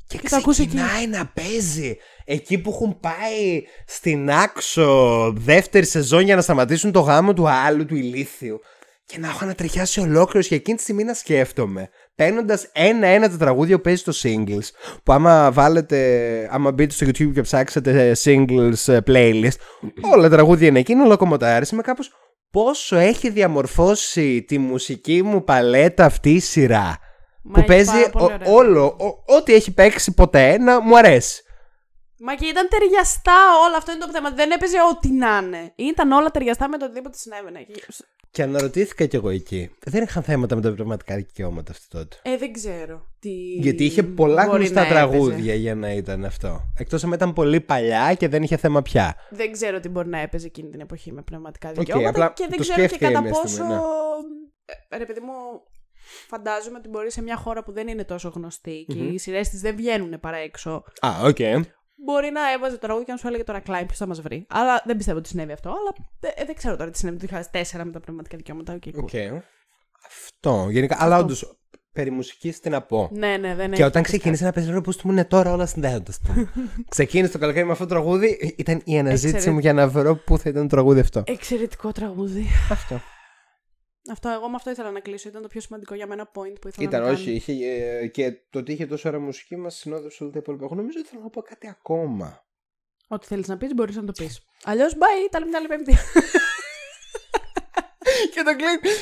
Και Και το ακούς εκεί. ξεκινάει να παίζει εκεί που έχουν πάει στην άξο δεύτερη σεζόν για να σταματήσουν το γάμο του άλλου, του ηλίθιου. Και να έχω ανατριχιάσει ολόκληρος και εκείνη τη στιγμή να σκέφτομαι. Παίρνοντας ένα-ένα τα τραγούδια που παίζει στο singles. Που άμα βάλετε, άμα μπείτε στο YouTube και ψάξετε singles ε, playlist, όλα τα τραγούδια είναι εκεί, είναι ολοκομωτάρες. Είμαι κάπως πόσο έχει διαμορφώσει τη μουσική μου παλέτα αυτή η σειρά. Μα που έχει παίζει πάρα πολύ ο- ωραία. όλο, ο- ό,τι έχει παίξει ποτέ ένα, μου αρέσει. Μα και ήταν ταιριαστά όλα αυτό είναι το θέμα. Δεν έπαιζε ό,τι να είναι. Ήταν όλα ταιριαστά με το οτιδήποτε συνέβαινε. Και αναρωτήθηκα κι εγώ εκεί. Δεν είχαν θέματα με τα πνευματικά δικαιώματα αυτή τότε. Ε, δεν ξέρω. Τι Γιατί είχε πολλά μπορεί γνωστά να έπαιζε. τραγούδια για να ήταν αυτό. Εκτός αν ήταν πολύ παλιά και δεν είχε θέμα πια. Δεν ξέρω τι μπορεί να έπαιζε εκείνη την εποχή με πνευματικά Οκ, δικαιώματα. απλά και δεν το ξέρω και σκέφτηκα κατά μια πόσο. στιγμή, ναι. Ε, ρε παιδί μου, φαντάζομαι ότι μπορεί σε μια χώρα που δεν είναι τόσο γνωστή και οι σειρές της δεν βγαίνουν παραέξω. Α, οκ. Μπορεί να έβαζε το τραγούδι και να σου έλεγε τώρα κλάιν, ποιος θα μας βρει. Αλλά δεν πιστεύω ότι συνέβη αυτό. Αλλά δεν, ε, δεν ξέρω τώρα τι συνέβη το 2004 με τα πνευματικά δικαιώματα. Okay, cool. OK. Αυτό. Γενικά. Αλλά όντως, περί μουσικής τι να πω. Ναι, ναι, δεν Και έχει όταν φυσικά. ξεκίνησε να παίζει, λέω πώ του μου είναι τώρα όλα συνδέοντα του. (laughs) ξεκίνησε το καλοκαίρι με αυτό το τραγούδι, ήταν η αναζήτηση Εξαιρετικό. μου για να βρω πού θα ήταν το τραγούδι αυτό. Εξαιρετικό τραγούδι. Αυτό. Αυτό, εγώ με αυτό ήθελα να κλείσω. Ήταν το πιο σημαντικό για μένα point που ήθελα Ήταν, να κάνω. όχι, είχε, ε, και το ότι είχε τόσο ωραία μουσική μας συνόδευσε όλα τα υπόλοιπα. Εγώ νομίζω ότι θέλω να πω κάτι ακόμα. Ό,τι θέλεις να πεις, μπορείς να το πεις. Αλλιώς, bye, τα λέμε την άλλη Πέμπτη. (laughs) και το κλείνει.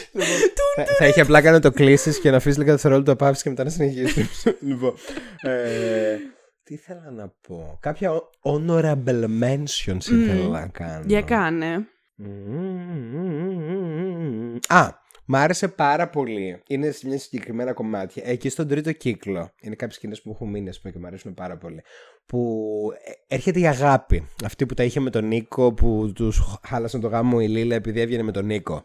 θα, θα είχε απλά κάνει το κλείσεις και να αφήσεις λίγα δευτερόλεπτα παύση και μετά να συνεχίσει. (laughs) λοιπόν. Ε, τι ήθελα να πω. Κάποια honorable mentions ήθελα να κάνω. Για κάνε. Μμμ. Α, μ' άρεσε πάρα πολύ. Είναι σε μια συγκεκριμένα κομμάτια. Εκεί στον τρίτο κύκλο. Είναι κάποιες σκηνές που μου έχουν μείνει, ας πούμε, και μου αρέσουν πάρα πολύ. Που ε, έρχεται η αγάπη. Αυτή που τα είχε με τον Νίκο, που τους χάλασαν το γάμο η Λίλα επειδή έβγαινε με τον Νίκο.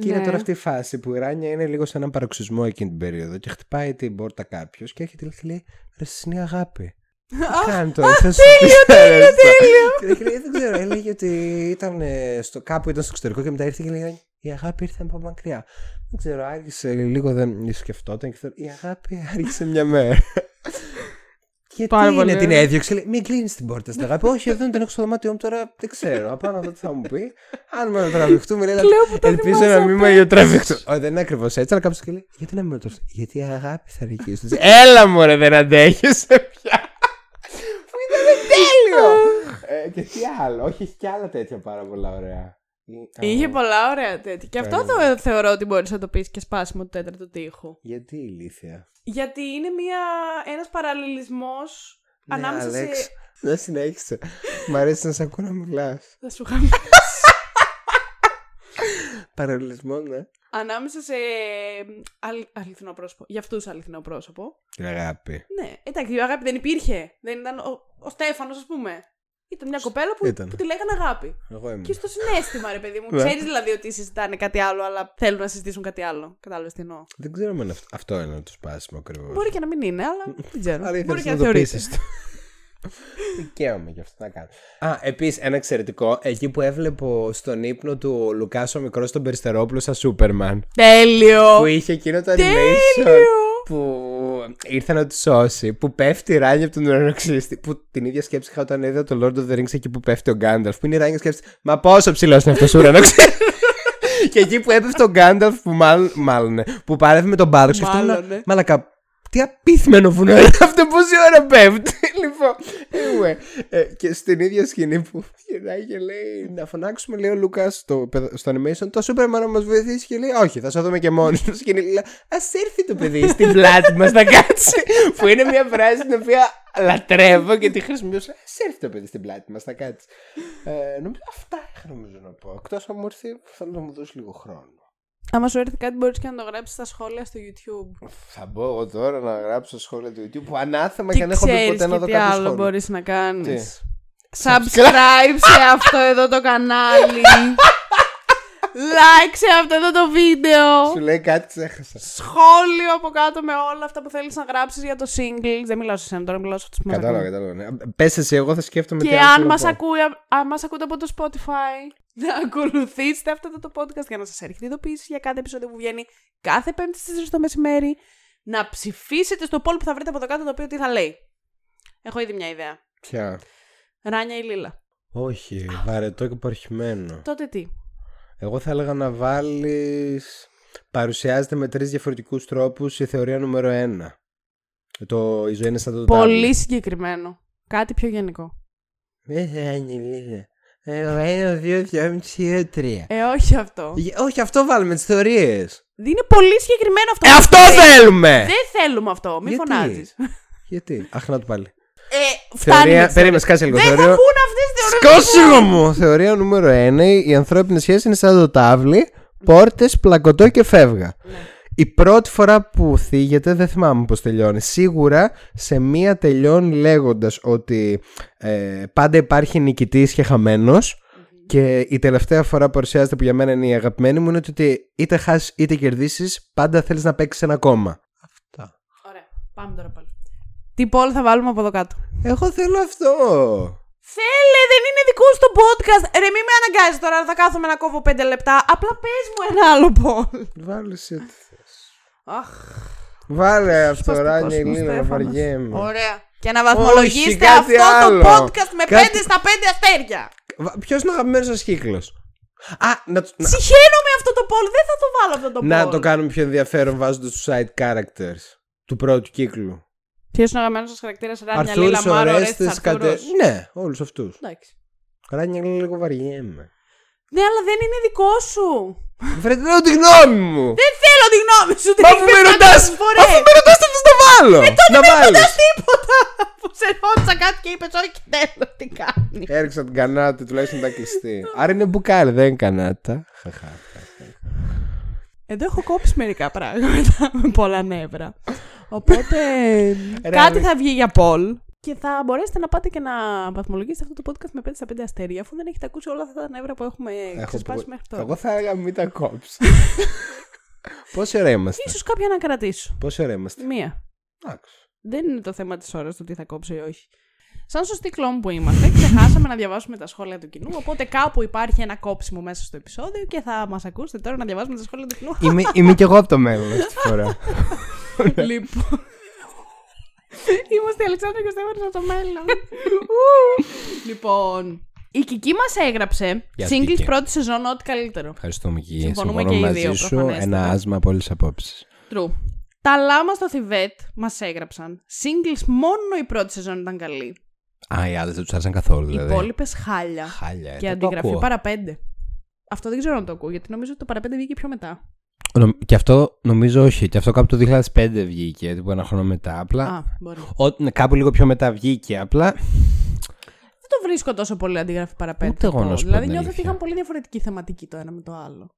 Και είναι Ναι. τώρα αυτή η φάση που η Ράνια είναι λίγο σε έναν παροξισμό εκείνη την περίοδο και χτυπάει την πόρτα κάποιος και έρχεται και λέει: Ρε, εσύ είναι η αγάπη. Τι κάνει τώρα, θα σου πει τέλειο, τέλειο. Δεν ξέρω, έλεγε ότι ήταν ε, στο, κάπου ήταν στο εξωτερικό και μετά ήρθε και λέει: Η αγάπη ήρθε από μακριά. Δεν ξέρω, άρχισε λίγο, δεν σκεφτόταν και θεωρώ, Η αγάπη άρχισε μια μέρα. Γιατί Πάρα πολύ είναι την ωραία. έδιωξε, λέει, μην κλείνεις την πόρτα στην αγάπη. Όχι, εδώ δεν έχω στο δωμάτιό μου τώρα, δεν ξέρω. Απάνω να δω τι θα μου πει. Αν με τραβηχτούμε, λέει, Κλαίω που το ελπίζω θυμάσαι να μην απ' με γιοτραβηχτώ. Όχι, δεν είναι ακριβώς έτσι, αλλά κάποιος και λέει, γιατί να μην με ρωτήσει. Γιατί η αγάπη θα ρικήσει. Έλα μου, ρε, δεν αντέχεσαι πια. Που ήταν τέλειο. Ε, και τι άλλο, όχι, έχει και άλλα τέτοια πάρα πολλά ωραία. Ή- Είχε α, πολλά ωραία τέτοια. Και αυτό Τέλεια. το θεωρώ ότι μπορείς να το πεις και σπάσιμο του τέταρτου τείχου. Γιατί ηλίθεια. Γιατί είναι μια, ένας παραλληλισμός Ναι, ανάμεσα Αλέξ, σε... Δεν συνέχισε. Μ' αρέσει να σε ακούω να μιλάς. Θα σου είχα- (laughs) Παραλληλισμό, ναι. ανάμεσα σε αλ- αληθινό πρόσωπο. Για αυτούς αληθινό πρόσωπο. Την αγάπη. Ναι, εντάξει, η αγάπη δεν υπήρχε. Δεν ήταν ο, ο Στέφανος, ας πούμε. Ήταν μια κοπέλα που, Ήταν. που τη λέγανε αγάπη. Εγώ ήμουν. Και στο συνέστημα, ρε παιδί μου. (laughs) Ναι. Ξέρεις δηλαδή ότι συζητάνε κάτι άλλο, αλλά θέλουν να συζητήσουν κάτι άλλο. Κατάλαβες τι εννοώ. Δεν ξέρω αν αυτό είναι το σπάσιμο ακριβώς. Μπορεί και να μην είναι, αλλά δεν ξέρω. Αλλά Μπορεί ήθελες και να να το (laughs) θεωρείται. πείσεις. Δικαίωμα γι' αυτό να κάνω. Α, επίσης ένα εξαιρετικό. Εκεί που έβλεπω στον ύπνο του ο Λουκάς ο μικρός τον Περιστερόπουλο σαν Σούπερμαν. Τέλειο! Που είχε εκείνο το animation. Που ήρθε να του σώσει. Που πέφτει η ράνια από τον ουρανοξύστη. Που την ίδια σκέψη είχα όταν είδα το Lord of the Rings εκεί που πέφτει ο Γκάνταλφ. Που είναι η ράνια σκέψη. Μα πόσο ψηλός είναι αυτός ο ουρανοξύστη. (laughs) και εκεί που έπεφτε ο Γκάνταλφ που μάλλον, μάλλον ναι, που πάρευε με τον Μπάρος και αυτό Μάλλον, ναι. Μαλακα, τι απίθμενο βουνό είναι αυτό, πόση ώρα πέφτει. (laughs) λοιπόν, anyway, ε, και στην ίδια σκηνή που γυρνάει και λέει να φωνάξουμε, λέει ο Λούκας στο, παιδ- στο animation, το Superman να μας βοηθήσει και λέει, Όχι, θα σα δούμε και μόνοι του. Και λέει, Α έρθει το παιδί στην πλάτη μας να κάτσει. που είναι μια φράση την οποία λατρεύω και τη χρησιμοποιούσα. Α έρθει το παιδί στην πλάτη μας να κάτσει. Ε, νομίζω αυτά είχα νομίζω να πω. Εκτός αν μου έρθει, θέλω να μου δώσει λίγο χρόνο. Άμα σου έρθει κάτι, μπορείς και να το γράψεις στα σχόλια στο YouTube. Θα μπω εγώ τώρα να γράψω σχόλια του YouTube που ανάθεμα Και και αν έχω πει ξέρεις ποτέ να και δω τι κάποιο άλλο σχόλιο. μπορείς να κάνεις. Τι; Subscribe σε αυτό εδώ το κανάλι. like σε αυτό εδώ το βίντεο. Σου λέει κάτι ξέχασα. Σχόλιο από κάτω με όλα αυτά που θέλεις να γράψεις για το single. Δεν μιλάω σε σένα τώρα, μιλάω σε αυτούς που μας Κατάλαβα, ακούν. κατάλαβα. Ναι. Πες εσύ, εγώ θα σκέφτομαι τι Και άλλο αν θέλω να μας, πω. ακούει, αν μας ακούτε από το Spotify, να ακολουθήσετε αυτό εδώ το podcast για να σας έρχεται ειδοποίηση για κάθε επεισόδιο που βγαίνει κάθε πέμπτη στις 4 το μεσημέρι. Να ψηφίσετε στο poll που θα βρείτε από εδώ κάτω το οποίο τι θα λέει. Έχω ήδη μια ιδέα. Ποια; Ράνια ή Λίλα. Όχι, βαρετό και παρχημένο. Τότε τι; Εγώ θα έλεγα να βάλεις... Παρουσιάζεται με τρεις διαφορετικούς τρόπους η θεωρία νούμερο ένα. Το, η ζωή είναι σαν το Πολύ συγκεκριμένο. Κάτι πιο γενικό. Δεν θα είναι Εγώ ένα, δύο, δυο, μισή, δύο, τρία. Ε, όχι αυτό. Ε, Όχι, αυτό βάλουμε τις θεωρίες. Είναι πολύ συγκεκριμένο αυτό. Ε, που αυτό θέλεις. θέλουμε! Δεν θέλουμε αυτό. Μην Γιατί; φωνάζεις. Γιατί, αχ να το πάλι. Ε, φτάνει. με Θεωρία, τις περίμενε, θεωρίες. σκάσε λίγο. Δεν θα Θεωρία... βγουν αυτές τις θεωρίες. Σκόσιγο μου! Θεωρία νούμερο 1. Οι ανθρώπινε σχέσει είναι σαν το τάβλι, πόρτες, πλακωτό και φεύγα. Ναι. Η πρώτη φορά που θίγεται, δεν θυμάμαι πώς τελειώνει. Σίγουρα σε μία τελειώνει λέγοντας ότι ε, πάντα υπάρχει νικητής και χαμένος και η τελευταία φορά που παρουσιάζεται που για μένα είναι η αγαπημένη μου είναι ότι είτε χάσεις είτε κερδίσεις πάντα θέλεις να παίξεις ένα κόμμα. Αυτά. Ωραία. Πάμε τώρα πάλι. Τι πόλ θα βάλουμε από εδώ κάτω; Εγώ θέλω αυτό. Θέλε, δεν είναι δικό σου το podcast. Ρε, μην με αναγκάζεις τώρα να θα κάθομαι να κόβω πέντε λεπτά. Απλά πες μου ένα άλλο πόλ. Βάλε εσύ τι θες. Αχ. Βάλε αυτό, σπαστικός Ράνια είναι ο Ελίνα, να Στέφανος. βαριέμαι. Ωραία. Και να βαθμολογήσετε Όχι, κάτι αυτό άλλο. το podcast με Κάτι- 5 στα 5 αστέρια. Ποιος είναι ο αγαπημένο σας κύκλος; Α, να, το- να, Συχαίνομαι αυτό το poll. Δεν θα το βάλω αυτό το poll. να το κάνουμε πιο ενδιαφέρον βάζοντας τους side characters του πρώτου κύκλου. Ποιος είναι ο αγαπημένος σας χαρακτήρας, Ράνια Αρθούρς, Λίλα Μάρο, Ορέστες, Ρέστης Κατε... Αρθούρος; Ναι, όλους αυτούς. Εντάξει. Ράνια Λίλα, λίγο βαριέμαι. Ναι, αλλά δεν είναι δικό σου. Βρε, λέω τη γνώμη μου. Δεν θέλω τη γνώμη σου. την Μα έχεις αφού πει με 500 ρωτά. φορές. Αφού με ρωτάς, θα το βάλω. να βάλεις. Δεν τίποτα. Που σε ρώτησα κάτι και είπες Όχι, θέλω τι κάνεις. Έριξα την κανάτα, τουλάχιστον τα κλειστή. Άρα είναι μπουκάλι, δεν είναι κανάτα. Χαχά. Εδώ έχω κόψει μερικά πράγματα με πολλά νεύρα. Οπότε κάτι ρε. θα βγει για Πολ. Και θα μπορέσετε να πάτε και να βαθμολογήσετε αυτό το podcast με 5 στα 5 αστέρια, αφού δεν έχετε ακούσει όλα αυτά τα νεύρα που έχουμε Έχω ξεσπάσει πο- μέχρι τώρα. Εγώ θα έλεγα μην τα κόψεις. (laughs) Πόση ώρα είμαστε; Ίσως κάποια να κρατήσω. Πόση ώρα είμαστε; Μία. Εντάξει. Δεν είναι το θέμα της ώρας το τι θα κόψω ή όχι. Σαν σωστή κλόμ που είμαστε, ξεχάσαμε να διαβάσουμε τα σχόλια του κοινού. Οπότε κάπου υπάρχει ένα κόψιμο μέσα στο επεισόδιο και θα μας ακούσετε τώρα να διαβάσουμε τα σχόλια του κοινού. Είμαι, είμαι κι εγώ από το μέλλον αυτή τη φορά. (laughs) λοιπόν. Είμαστε η Αλεξάνδρα και ο Στέφανος από το μέλλον. (laughs) λοιπόν, η Κική μας έγραψε Γεια σου, singles Κική. πρώτη σεζόν ό,τι καλύτερο. Ευχαριστούμε και Συμφωνούμε συμφωνώ και οι μαζί δύο, σου. προφανέστατα. Ένα άσμα από όλες τις απόψεις. True. Τα λάμα στο Θιβέτ μας έγραψαν. Singles μόνο η πρώτη σεζόν ήταν καλή. Α, οι άλλες δεν τους άρεσαν καθόλου Οι δηλαδή. υπόλοιπες χάλια. Χάλια. και ε, δεν το αντιγραφή ακούω. παραπέντε. Αυτό δεν ξέρω να το ακούω, γιατί νομίζω ότι το παραπέντε βγήκε πιο μετά. Νομ- Και αυτό νομίζω όχι. Και αυτό κάπου το 2005 βγήκε, τύπου ένα χρόνο μετά. Απλά. Α, μπορεί. Ό, ναι, κάπου λίγο πιο μετά βγήκε. Απλά. Δεν το βρίσκω τόσο πολύ αντιγραφή παραπέντε. Ούτε εγώ το να πω. σου πω Δηλαδή την νιώθω ότι αλήθεια. είχαν πολύ διαφορετική θεματική το ένα με το άλλο.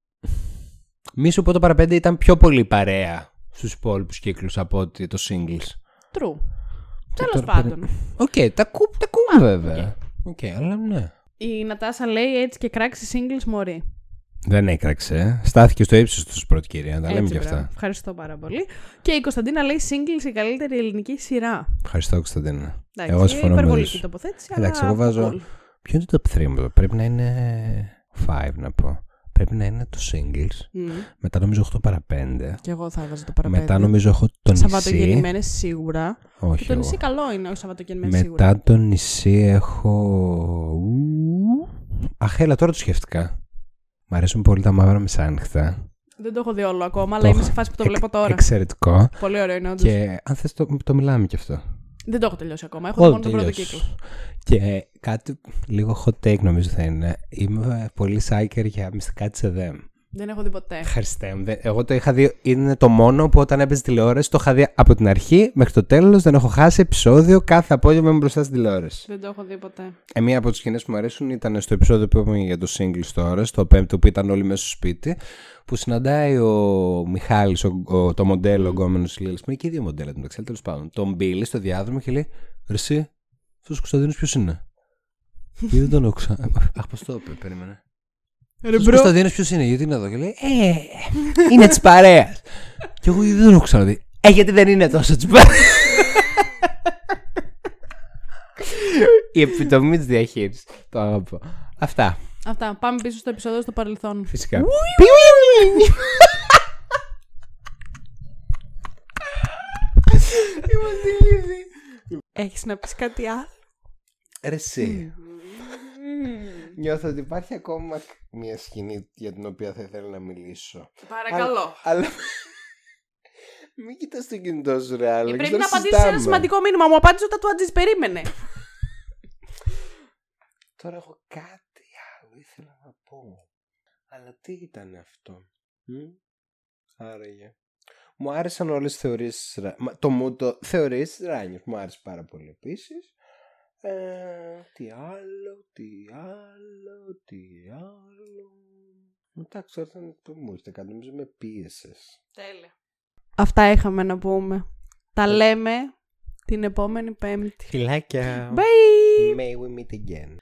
Μη σου πω το Παρά Πέντε ήταν πιο πολύ παρέα στους υπόλοιπους κύκλους από ότι το singles. True. Τέλος τώρα πάντων. Οκ, τα, ακού, τα ακούμε βέβαια. Οκ, αλλά ναι. Η Νατάσα λέει έτσι και κράξει singles μωρή. Δεν έκραξε. Στάθηκε στο ύψος του πρώτη κυρία. Τα λέμε Έτσι, και μπράβο. αυτά. Ευχαριστώ πάρα πολύ. Και η Κωνσταντίνα λέει Singles η καλύτερη ελληνική σειρά. Ευχαριστώ, Κωνσταντίνα. Εντάξει, Εγώ συμφωνώ μαζί υπερβολική σου. τοποθέτηση. Εντάξει, αλλά εγώ βάζω- cool. Ποιο είναι το top 3 μου, Πρέπει να είναι 5 να πω. Πρέπει να είναι το singles. Μμ. Μετά νομίζω 8 παρα 5. Και εγώ θα έβαζα το παραπέντε. Μετά νομίζω έχω το νησί. Σαββατογεννημένε σίγουρα. Όχι. Και το εγώ. νησί καλό είναι, όχι Σαββατογεννημένε σίγουρα. Μετά το νησί έχω. Ου, Αχ, έλα, τώρα το σκέφτηκα. Μ' αρέσουν πολύ τα μαύρα μεσάνυχτα. Δεν το έχω δει όλο ακόμα, αλλά Το είμαι έχω- σε φάση που το Εκ- βλέπω τώρα. Εξαιρετικό. Πολύ ωραίο είναι, όντως. Και αν θες το, το μιλάμε κι αυτό. Δεν το έχω τελειώσει ακόμα. Έχω δει Όλο μόνο τον πρώτο τελειώσεις. κύκλο. Και κάτι λίγο hot take νομίζω θα είναι. Είμαι πολύ psycher για μυστικά της ΕΔΕΜ. Δεν έχω δει ποτέ. Ευχαριστέ μου. Δεν- Εγώ το είχα δει, είναι το μόνο που όταν έπαιζε τηλεόραση το είχα δει από την αρχή μέχρι το τέλος. Δεν έχω χάσει επεισόδιο. Κάθε απόγευμα είμαι μπροστά στην τηλεόραση. Δεν το έχω δει ποτέ. Ε, μία από τις σκηνές που μου αρέσουν ήταν στο επεισόδιο που είπαμε για το single τώρα, στο πέμπτο που ήταν όλοι μέσα στο σπίτι, που συναντάει ο Μιχάλης, ο, ο- το μοντέλο γκόμενος της Λίλης. Με και οι δύο μοντέλα του μεταξύ, τέλος πάντων. Τον Μπίλι στο διάδρομο και λέει: Ρε, εσύ, αυτός ο Κωνσταντίνος ποιος είναι; Και δεν τον άκουσα. Ε, (laughs) Αχ, πώς το είπε, περίμενε. Ρε Ο Κωνσταντίνος ποιος είναι, γιατί είναι εδώ. Και λέει: Ε, είναι της παρέας. (laughs) και εγώ δεν τον έχω ξαναδεί. Ε, γιατί δεν είναι τόσο της παρέας. (laughs) Η επιτομή της διαχείρισης. Το αγαπώ. Αυτά. Αυτά. Πάμε πίσω στο επεισόδιο στο παρελθόν. Φυσικά. Έχεις να πεις κάτι άλλο; Ρε εσύ. Νιώθω ότι υπάρχει ακόμα μια σκηνή για την οποία θα ήθελα να μιλήσω. Παρακαλώ. Αλλά. Μην κοιτάς το κινητό σου, ρε Άλεξ. Ε, πρέπει δεν να απαντήσεις σε ένα συζητάμε. σημαντικό μήνυμα. Μου απάντησε όταν του άντζης περίμενε. Τώρα έχω κάτι άλλο ήθελα να πω. Αλλά τι ήταν αυτό. Μ; Άραγε. Μου άρεσαν όλες τις θεωρίες της Ρα- Μα, Το μου το θεωρίες της Ράνιος μου άρεσε πάρα πολύ επίσης. Ε, τι άλλο, τι άλλο, τι άλλο. Εντάξει, όταν το μου ήρθε κάτι, νομίζω με πίεσες. Τέλεια. Αυτά είχαμε να πούμε. Τα λέμε την επόμενη Πέμπτη. Φιλάκια. Bye! May we meet again.